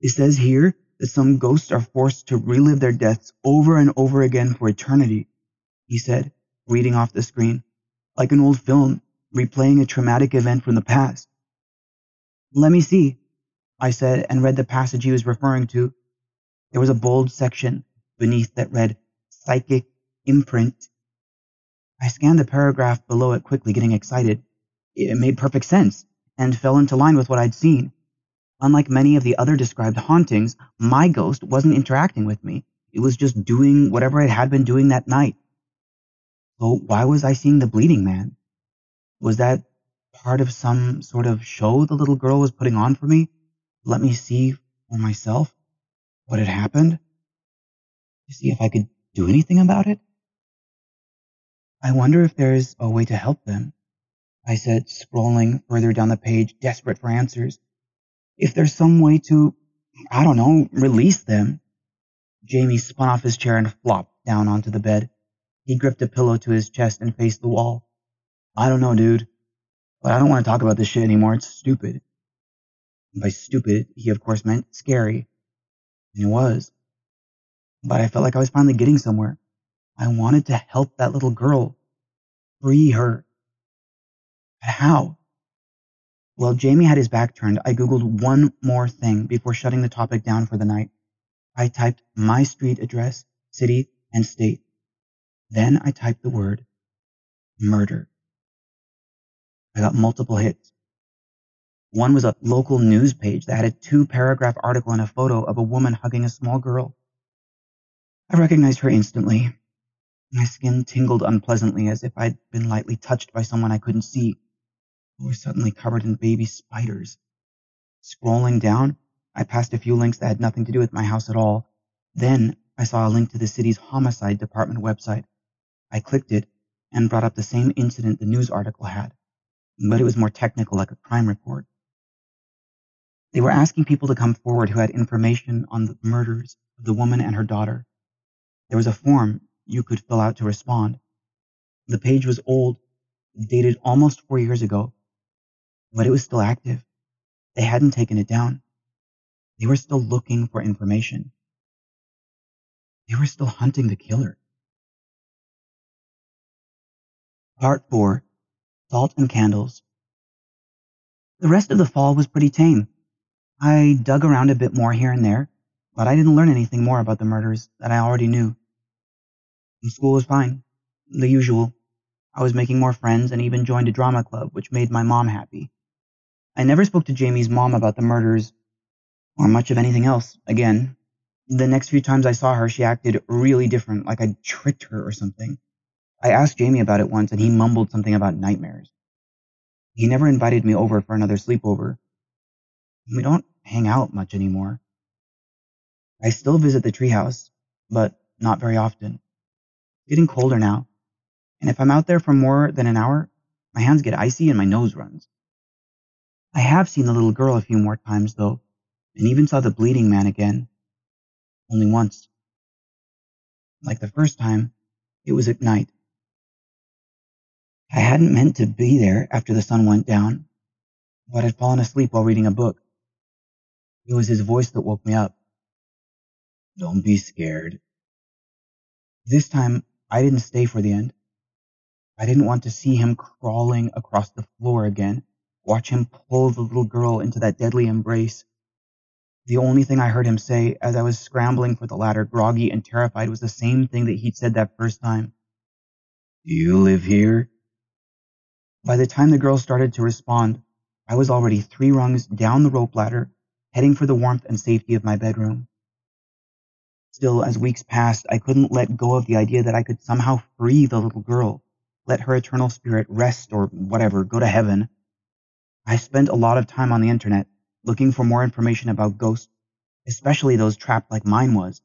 It says here that some ghosts are forced to relive their deaths over and over again for eternity, he said, reading off the screen, like an old film replaying a traumatic event from the past. Let me see, I said and read the passage he was referring to. There was a bold section beneath that read psychic imprint. I scanned the paragraph below it quickly, getting excited. It made perfect sense and fell into line with what I'd seen. Unlike many of the other described hauntings, my ghost wasn't interacting with me. It was just doing whatever it had been doing that night. So why was I seeing the bleeding man? Was that part of some sort of show the little girl was putting on for me? Let me see for myself what had happened? To see if I could do anything about it? I wonder if there's a way to help them. I said, scrolling further down the page, desperate for answers. If there's some way to, I don't know, release them. Jamie spun off his chair and flopped down onto the bed. He gripped a pillow to his chest and faced the wall. I don't know, dude. But I don't want to talk about this shit anymore. It's stupid. And by stupid, he of course meant scary. And it was. But I felt like I was finally getting somewhere. I wanted to help that little girl. Free her. But how? While Jamie had his back turned, I Googled one more thing before shutting the topic down for the night. I typed my street address, city, and state. Then I typed the word murder. I got multiple hits. One was a local news page that had a two paragraph article and a photo of a woman hugging a small girl. I recognized her instantly. My skin tingled unpleasantly as if I'd been lightly touched by someone I couldn't see, who were suddenly covered in baby spiders. Scrolling down, I passed a few links that had nothing to do with my house at all. Then I saw a link to the city's homicide department website. I clicked it and brought up the same incident the news article had, but it was more technical like a crime report. They were asking people to come forward who had information on the murders of the woman and her daughter. There was a form you could fill out to respond. The page was old, dated almost four years ago, but it was still active. They hadn't taken it down. They were still looking for information. They were still hunting the killer. Part 4 Salt and Candles. The rest of the fall was pretty tame. I dug around a bit more here and there, but I didn't learn anything more about the murders that I already knew. School was fine. The usual. I was making more friends and even joined a drama club, which made my mom happy. I never spoke to Jamie's mom about the murders or much of anything else again. The next few times I saw her, she acted really different, like I'd tricked her or something. I asked Jamie about it once and he mm-hmm. mumbled something about nightmares. He never invited me over for another sleepover. We don't hang out much anymore. I still visit the treehouse, but not very often. It's getting colder now, and if I'm out there for more than an hour, my hands get icy and my nose runs. I have seen the little girl a few more times, though, and even saw the bleeding man again. Only once. Like the first time, it was at night. I hadn't meant to be there after the sun went down, but I'd fallen asleep while reading a book. It was his voice that woke me up. Don't be scared. This time, I didn't stay for the end. I didn't want to see him crawling across the floor again, watch him pull the little girl into that deadly embrace. The only thing I heard him say as I was scrambling for the ladder, groggy and terrified, was the same thing that he'd said that first time. Do you live here? By the time the girl started to respond, I was already three rungs down the rope ladder, heading for the warmth and safety of my bedroom. Still, as weeks passed, I couldn't let go of the idea that I could somehow free the little girl, let her eternal spirit rest or whatever, go to heaven. I spent a lot of time on the internet looking for more information about ghosts, especially those trapped like mine was.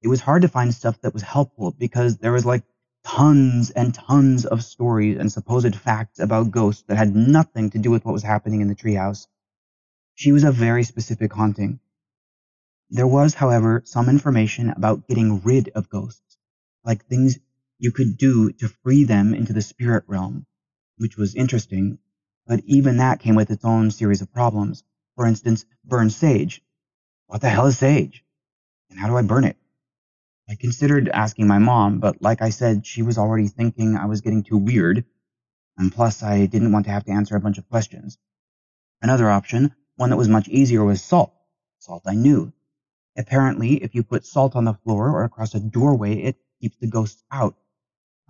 It was hard to find stuff that was helpful because there was like tons and tons of stories and supposed facts about ghosts that had nothing to do with what was happening in the treehouse. She was a very specific haunting. There was, however, some information about getting rid of ghosts, like things you could do to free them into the spirit realm, which was interesting, but even that came with its own series of problems. For instance, burn sage. What the hell is sage? And how do I burn it? I considered asking my mom, but like I said, she was already thinking I was getting too weird, and plus I didn't want to have to answer a bunch of questions. Another option, one that was much easier, was salt. Salt I knew. Apparently, if you put salt on the floor or across a doorway, it keeps the ghosts out.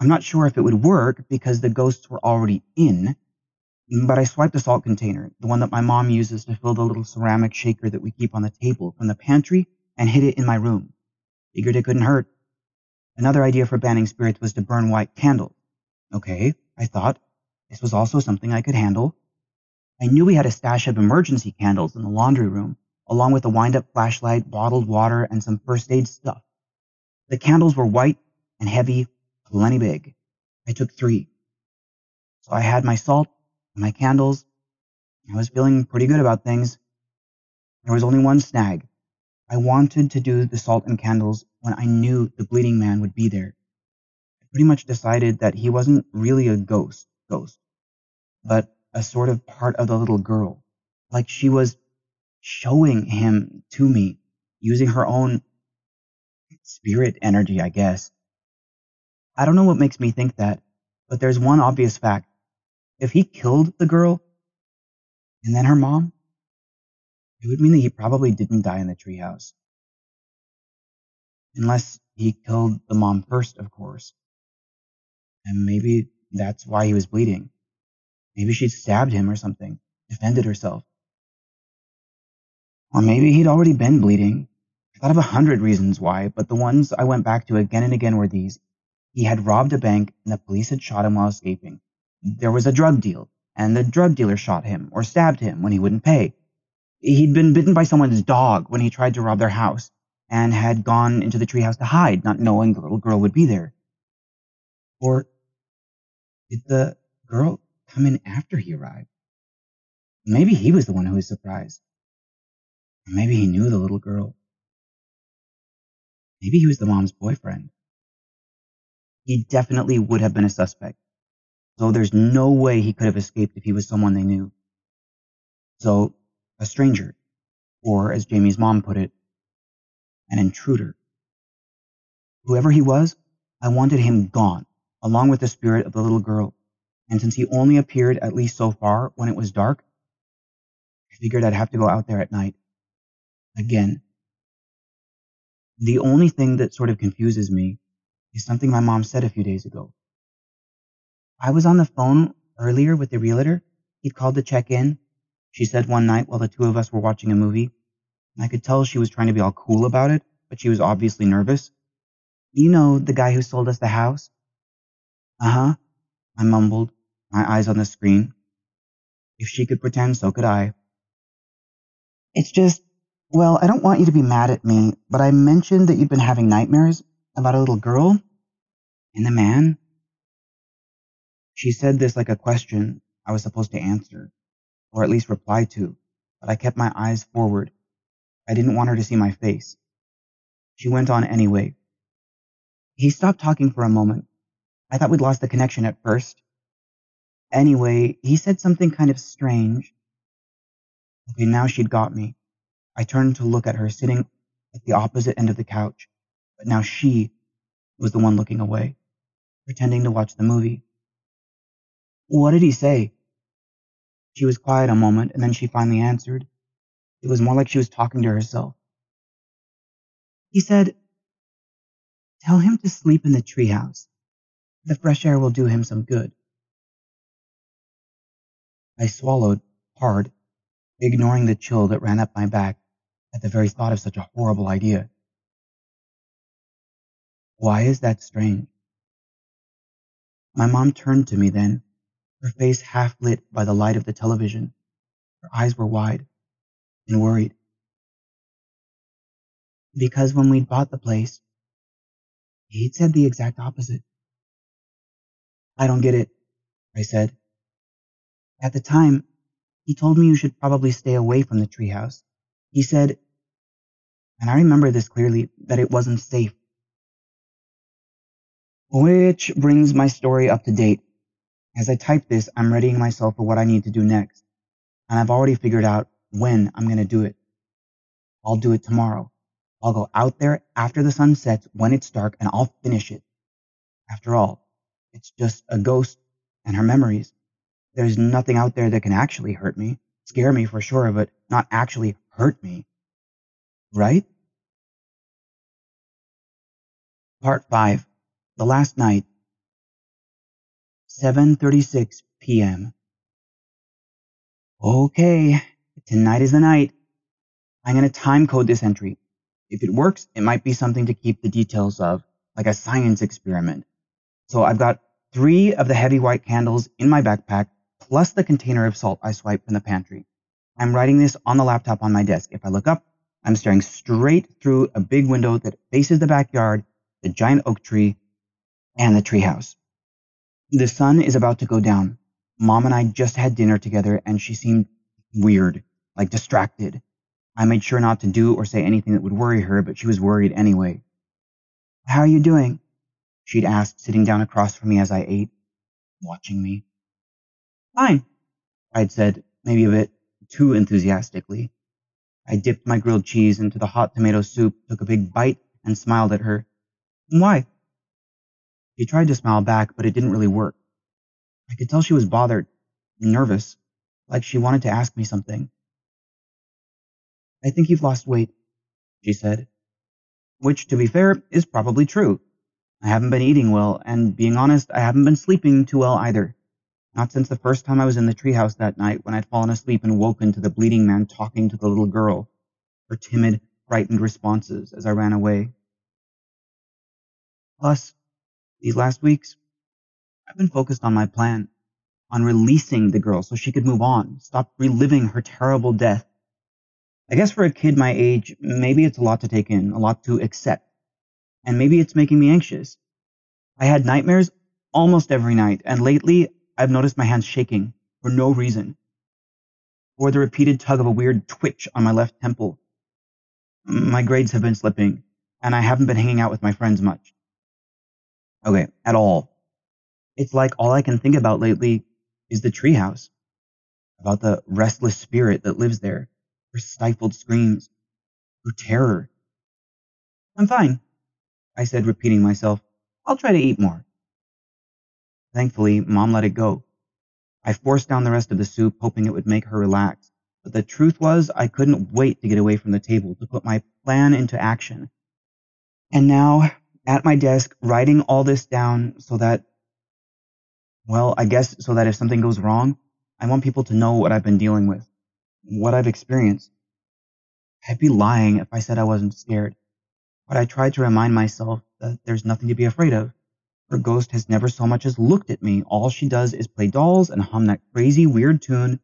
I'm not sure if it would work because the ghosts were already in, but I swiped a salt container, the one that my mom uses to fill the little ceramic shaker that we keep on the table from the pantry, and hid it in my room. Figured it couldn't hurt. Another idea for banning spirits was to burn white candles. Okay, I thought. This was also something I could handle. I knew we had a stash of emergency candles in the laundry room, along with a wind up flashlight, bottled water, and some first aid stuff. The candles were white and heavy, plenty big. I took three. So I had my salt, and my candles. I was feeling pretty good about things. There was only one snag. I wanted to do the salt and candles when I knew the bleeding man would be there. I pretty much decided that he wasn't really a ghost, ghost, but a sort of part of the little girl. Like she was showing him to me using her own spirit energy, I guess. I don't know what makes me think that, but there's one obvious fact. If he killed the girl and then her mom, it would mean that he probably didn't die in the treehouse. Unless he killed the mom first, of course. And maybe that's why he was bleeding. Maybe she'd stabbed him or something, defended herself. Or maybe he'd already been bleeding. I thought of a hundred reasons why, but the ones I went back to again and again were these. He had robbed a bank and the police had shot him while escaping. There was a drug deal, and the drug dealer shot him or stabbed him when he wouldn't pay. He'd been bitten by someone's dog when he tried to rob their house and had gone into the treehouse to hide, not knowing the little girl would be there. Or did the girl come in after he arrived? Maybe he was the one who was surprised. Or maybe he knew the little girl. Maybe he was the mom's boyfriend. He definitely would have been a suspect. So there's no way he could have escaped if he was someone they knew. So, a stranger. Or, as Jamie's mom put it, an intruder. Whoever he was, I wanted him gone, along with the spirit of the little girl. And since he only appeared, at least so far, when it was dark, I figured I'd have to go out there at night. Again. The only thing that sort of confuses me is something my mom said a few days ago. I was on the phone earlier with the realtor. He'd called to check in. She said one night while the two of us were watching a movie, I could tell she was trying to be all cool about it, but she was obviously nervous. You know, the guy who sold us the house? Uh huh, I mumbled, my eyes on the screen. If she could pretend, so could I. It's just, well, I don't want you to be mad at me, but I mentioned that you'd been having nightmares about a little girl and the man. She said this like a question I was supposed to answer, or at least reply to, but I kept my eyes forward. I didn't want her to see my face. She went on anyway. He stopped talking for a moment. I thought we'd lost the connection at first. Anyway, he said something kind of strange. Okay, now she'd got me. I turned to look at her sitting at the opposite end of the couch, but now she was the one looking away, pretending to watch the movie. What did he say? She was quiet a moment and then she finally answered. It was more like she was talking to herself. He said, Tell him to sleep in the treehouse. The fresh air will do him some good. I swallowed hard, ignoring the chill that ran up my back at the very thought of such a horrible idea. Why is that strange? My mom turned to me then, her face half lit by the light of the television. Her eyes were wide and worried. Because when we'd bought the place, he'd said the exact opposite. I don't get it, I said. At the time, he told me you should probably stay away from the treehouse. He said, and I remember this clearly, that it wasn't safe. Which brings my story up to date. As I type this, I'm readying myself for what I need to do next. And I've already figured out when I'm going to do it. I'll do it tomorrow. I'll go out there after the sun sets when it's dark and I'll finish it. After all, it's just a ghost and her memories. There's nothing out there that can actually hurt me, scare me for sure, but not actually hurt me. Right? Part 5. The Last Night 7:36 p.m. Okay, tonight is the night. I'm going to time code this entry. If it works, it might be something to keep the details of, like a science experiment. So I've got three of the heavy white candles in my backpack, plus the container of salt I swiped from the pantry. I'm writing this on the laptop on my desk. If I look up, I'm staring straight through a big window that faces the backyard, the giant oak tree, and the treehouse. The sun is about to go down. Mom and I just had dinner together and she seemed weird, like distracted. I made sure not to do or say anything that would worry her, but she was worried anyway. How are you doing? She'd asked, sitting down across from me as I ate, watching me. Fine, I'd said, maybe a bit too enthusiastically. I dipped my grilled cheese into the hot tomato soup, took a big bite, and smiled at her. Why? She tried to smile back, but it didn't really work. I could tell she was bothered, nervous, like she wanted to ask me something. I think you've lost weight, she said. Which, to be fair, is probably true. I haven't been eating well, and being honest, I haven't been sleeping too well either. Not since the first time I was in the treehouse that night when I'd fallen asleep and woken to the bleeding man talking to the little girl, her timid, frightened responses as I ran away. Plus, these last weeks, I've been focused on my plan, on releasing the girl so she could move on, stop reliving her terrible death. I guess for a kid my age, maybe it's a lot to take in, a lot to accept. And maybe it's making me anxious. I had nightmares almost every night, and lately I've noticed my hands shaking for no reason. Or the repeated tug of a weird twitch on my left temple. My grades have been slipping, and I haven't been hanging out with my friends much. Okay, at all. It's like all I can think about lately is the treehouse. About the restless spirit that lives there, her stifled screams, her terror. I'm fine, I said, repeating myself. I'll try to eat more. Thankfully, Mom let it go. I forced down the rest of the soup, hoping it would make her relax. But the truth was, I couldn't wait to get away from the table, to put my plan into action. And now, at my desk, writing all this down so that, well, I guess so that if something goes wrong, I want people to know what I've been dealing with, what I've experienced. I'd be lying if I said I wasn't scared, but I tried to remind myself that there's nothing to be afraid of. Her ghost has never so much as looked at me. All she does is play dolls and hum that crazy, weird tune.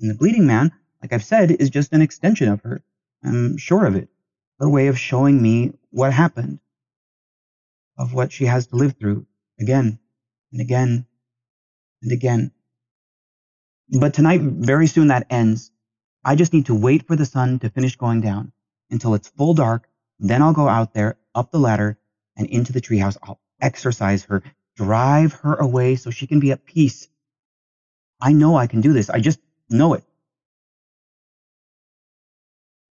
And the bleeding man, like I've said, is just an extension of her. I'm sure of it. Her way of showing me what happened, of what she has to live through again and again and again. But tonight, very soon that ends. I just need to wait for the sun to finish going down until it's full dark. Then I'll go out there, up the ladder, and into the treehouse. I'll exorcise her, drive her away so she can be at peace. I know I can do this. I just know it.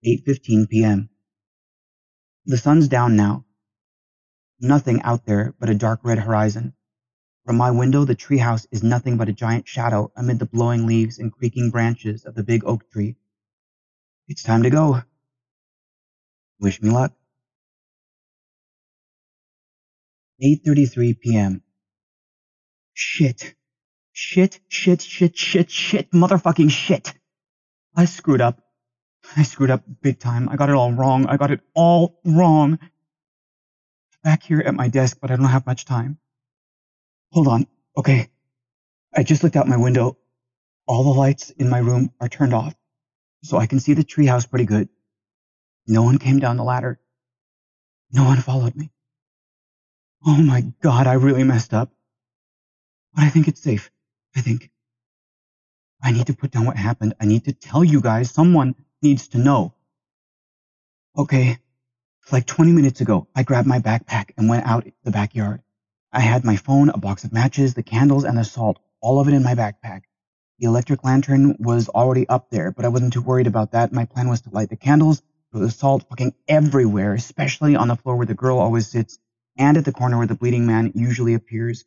8:15 p.m. The sun's down now. Nothing out there but a dark red horizon. From my window, the treehouse is nothing but a giant shadow amid the blowing leaves and creaking branches of the big oak tree. It's time to go. Wish me luck. 8:33 p.m. Shit. Shit, shit, shit, shit, shit, motherfucking shit. I screwed up. I screwed up big time. I got it all wrong. I got it all wrong. Back here at my desk, but I don't have much time. Hold on. Okay. I just looked out my window. All the lights in my room are turned off, so I can see the treehouse pretty good. No one came down the ladder. No one followed me. Oh my god, I really messed up. But I think it's safe. I think. I need to put down what happened. I need to tell you guys. Someone needs to know. Okay. Like 20 minutes ago, I grabbed my backpack and went out the backyard. I had my phone, a box of matches, the candles, and the salt, all of it in my backpack. The electric lantern was already up there, but I wasn't too worried about that. My plan was to light the candles, throw the salt fucking everywhere, especially on the floor where the girl always sits, and at the corner where the bleeding man usually appears.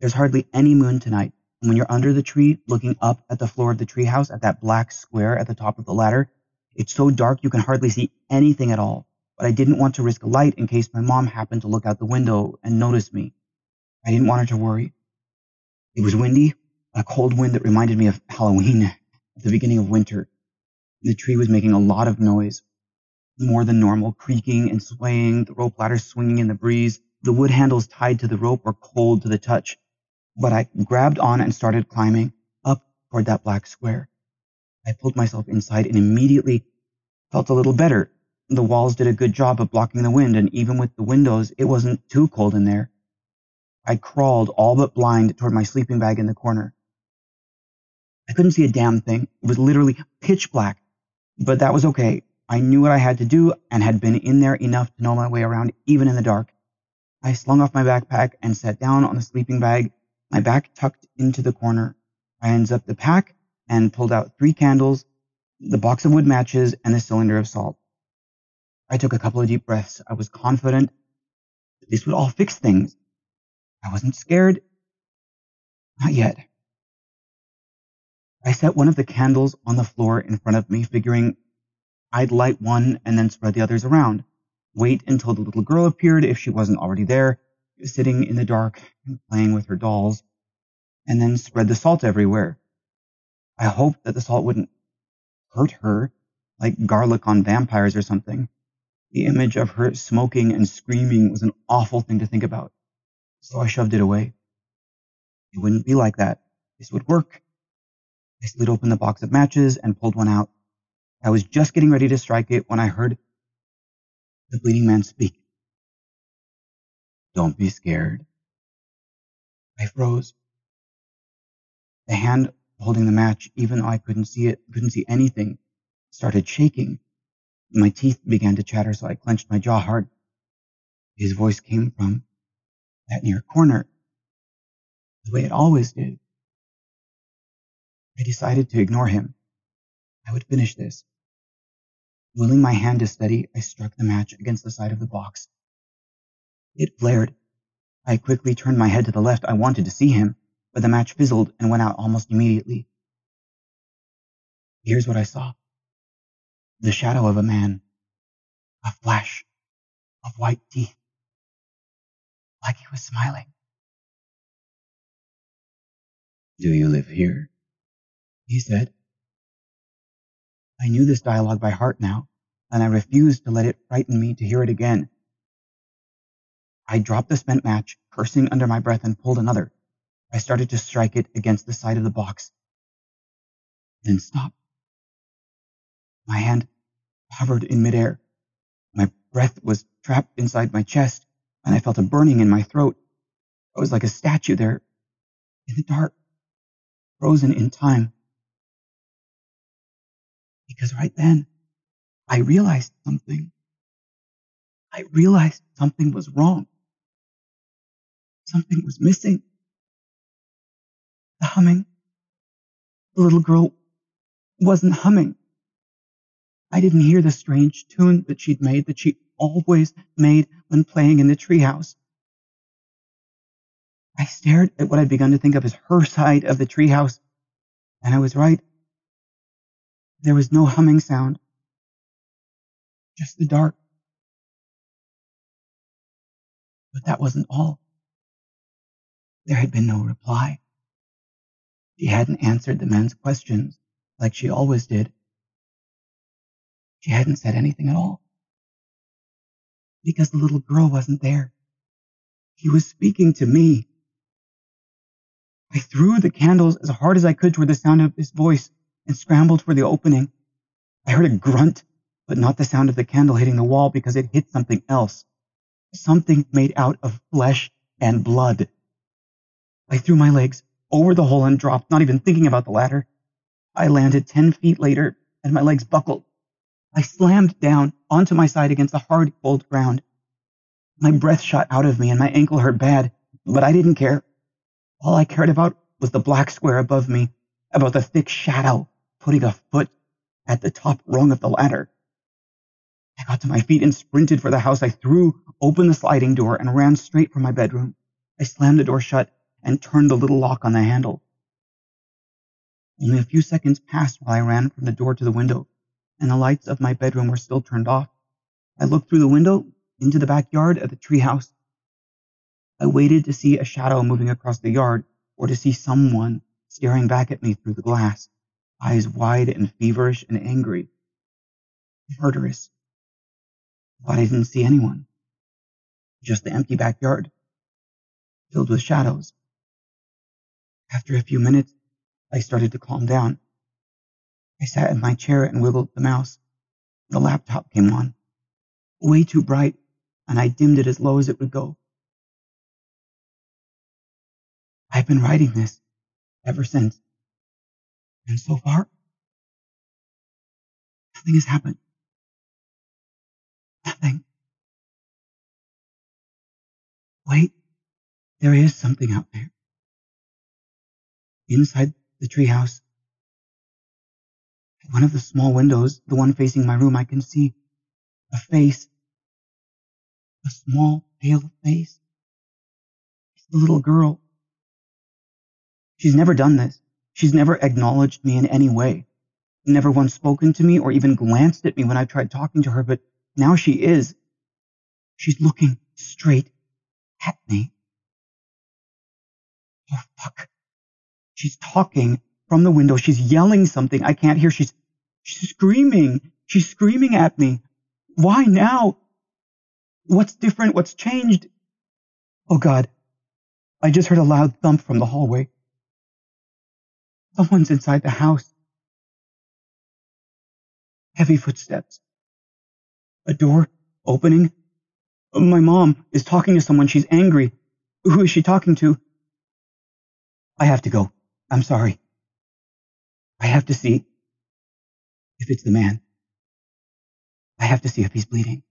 There's hardly any moon tonight, and when you're under the tree, looking up at the floor of the treehouse at that black square at the top of the ladder, it's so dark you can hardly see anything at all. But I didn't want to risk a light in case my mom happened to look out the window and notice me. I didn't want her to worry. It was windy, a cold wind that reminded me of Halloween at the beginning of winter. The tree was making a lot of noise, more than normal, creaking and swaying, the rope ladder swinging in the breeze. The wood handles tied to the rope were cold to the touch, but I grabbed on and started climbing up toward that black square. I pulled myself inside and immediately felt a little better. The walls did a good job of blocking the wind, and even with the windows, it wasn't too cold in there. I crawled all but blind toward my sleeping bag in the corner. I couldn't see a damn thing. It was literally pitch black, but that was okay. I knew what I had to do and had been in there enough to know my way around even in the dark. I slung off my backpack and sat down on the sleeping bag, my back tucked into the corner. I unzipped the pack and pulled out three candles, the box of wood matches, and the cylinder of salt. I took a couple of deep breaths. I was confident that this would all fix things. I wasn't scared. Not yet. I set one of the candles on the floor in front of me, figuring I'd light one and then spread the others around. Wait until the little girl appeared if she wasn't already there, sitting in the dark and playing with her dolls, and then spread the salt everywhere. I hoped that the salt wouldn't hurt her, like garlic on vampires or something. The image of her smoking and screaming was an awful thing to think about, so I shoved it away. It wouldn't be like that. This would work. I slid open the box of matches and pulled one out. I was just getting ready to strike it when I heard the bleeding man speak. Don't be scared. I froze. The hand holding the match, even though I couldn't see it, couldn't see anything, started shaking. My teeth began to chatter, so I clenched my jaw hard. His voice came from that near corner, the way it always did. I decided to ignore him. I would finish this. Willing my hand to steady, I struck the match against the side of the box. It flared. I quickly turned my head to the left. I wanted to see him, but the match fizzled and went out almost immediately. Here's what I saw. The shadow of a man. A flash of white teeth. Like he was smiling. Do you live here? he said. I knew this dialogue by heart now, and I refused to let it frighten me to hear it again. I dropped the spent match, cursing under my breath, and pulled another. I started to strike it against the side of the box, then stopped. My hand hovered in midair. My breath was trapped inside my chest, and I felt a burning in my throat. I was like a statue there in the dark, frozen in time because right then I realized something. I realized something was wrong. Something was missing. The humming. The little girl wasn't humming. I didn't hear the strange tune that she'd made that she always made when playing in the treehouse. I stared at what I'd begun to think of as her side of the treehouse, and I was right. There was no humming sound, just the dark. But that wasn't all. There had been no reply. She hadn't answered the men's questions like she always did. She hadn't said anything at all. Because the little girl wasn't there. He was speaking to me. I threw the candles as hard as I could toward the sound of his voice and scrambled for the opening. I heard a grunt, but not the sound of the candle hitting the wall because it hit something else. Something made out of flesh and blood. I threw my legs over the hole and dropped, not even thinking about the ladder. I landed 10 feet later and my legs buckled. I slammed down onto my side against the hard, cold ground. My breath shot out of me and my ankle hurt bad, but I didn't care. All I cared about was the black square above me, about the thick shadow putting a foot at the top rung of the ladder. I got to my feet and sprinted for the house. I threw open the sliding door and ran straight for my bedroom. I slammed the door shut and turned the little lock on the handle. Only a few seconds passed while I ran from the door to the window, and the lights of my bedroom were still turned off. I looked through the window into the backyard of the treehouse. I waited to see a shadow moving across the yard or to see someone staring back at me through the glass eyes wide and feverish and angry. Murderous. But I didn't see anyone. Just the empty backyard, filled with shadows. After a few minutes, I started to calm down. I sat in my chair and wiggled the mouse. The laptop came on. Way too bright, and I dimmed it as low as it would go. I've been writing this ever since. And so far, nothing has happened. Nothing. Wait, there is something out there. Inside the treehouse, at one of the small windows, the one facing my room, I can see a face. A small, pale face. It's the little girl. She's never done this. She's never acknowledged me in any way. Never once spoken to me or even glanced at me when I tried talking to her, but now she is. She's looking straight at me. Oh, fuck. She's talking from the window. She's yelling something I can't hear. She's, she's screaming. She's screaming at me. Why now? What's different? What's changed? Oh God. I just heard a loud thump from the hallway. Someone's inside the house. Heavy footsteps. A door opening. My mom is talking to someone. She's angry. Who is she talking to? I have to go. I'm sorry. I have to see if it's the man. I have to see if he's bleeding.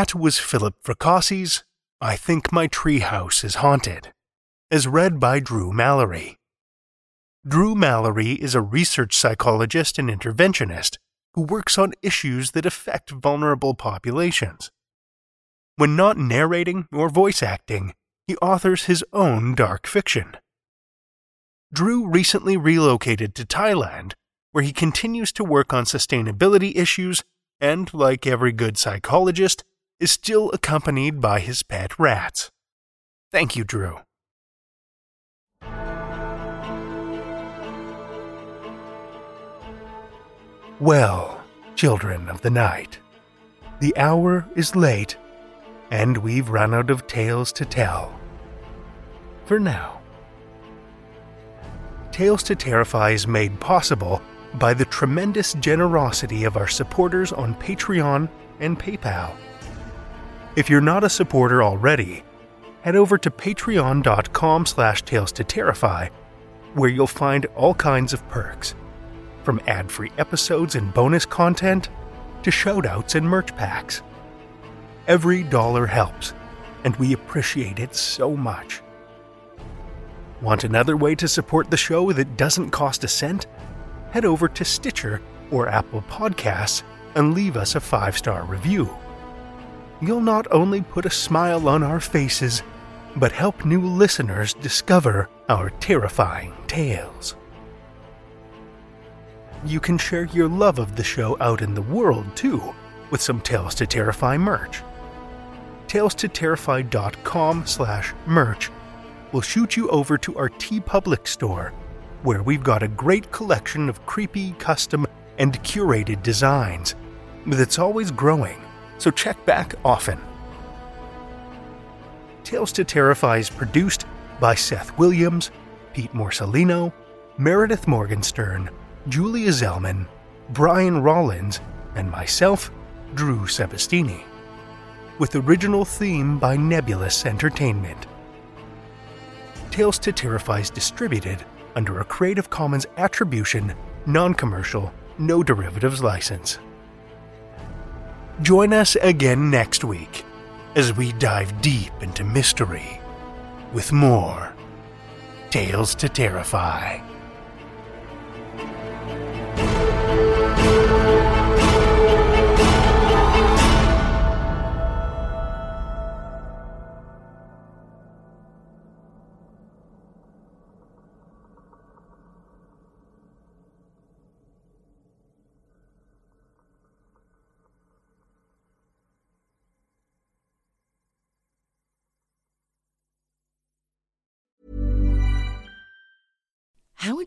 That was Philip Fracassi's I Think My Treehouse is Haunted, as read by Drew Mallory. Drew Mallory is a research psychologist and interventionist who works on issues that affect vulnerable populations. When not narrating or voice acting, he authors his own dark fiction. Drew recently relocated to Thailand, where he continues to work on sustainability issues and, like every good psychologist, is still accompanied by his pet rats. Thank you, Drew. Well, children of the night, the hour is late, and we've run out of tales to tell. For now. Tales to Terrify is made possible by the tremendous generosity of our supporters on Patreon and PayPal. If you're not a supporter already, head over to patreon.com slash tales to terrify, where you'll find all kinds of perks, from ad-free episodes and bonus content to shoutouts and merch packs. Every dollar helps, and we appreciate it so much. Want another way to support the show that doesn't cost a cent? Head over to Stitcher or Apple Podcasts and leave us a five star review you'll not only put a smile on our faces, but help new listeners discover our terrifying tales. You can share your love of the show out in the world too, with some Tales to Terrify merch. TalesToTerrify.com slash merch will shoot you over to our TeePublic store, where we've got a great collection of creepy, custom, and curated designs that's always growing so check back often. Tales to Terrify is produced by Seth Williams, Pete Morsellino, Meredith Morgenstern, Julia Zellman, Brian Rollins, and myself, Drew Sebastini, with original theme by Nebulus Entertainment. Tales to Terrify is distributed under a Creative Commons Attribution, Non Commercial, No Derivatives license. Join us again next week as we dive deep into mystery with more Tales to Terrify.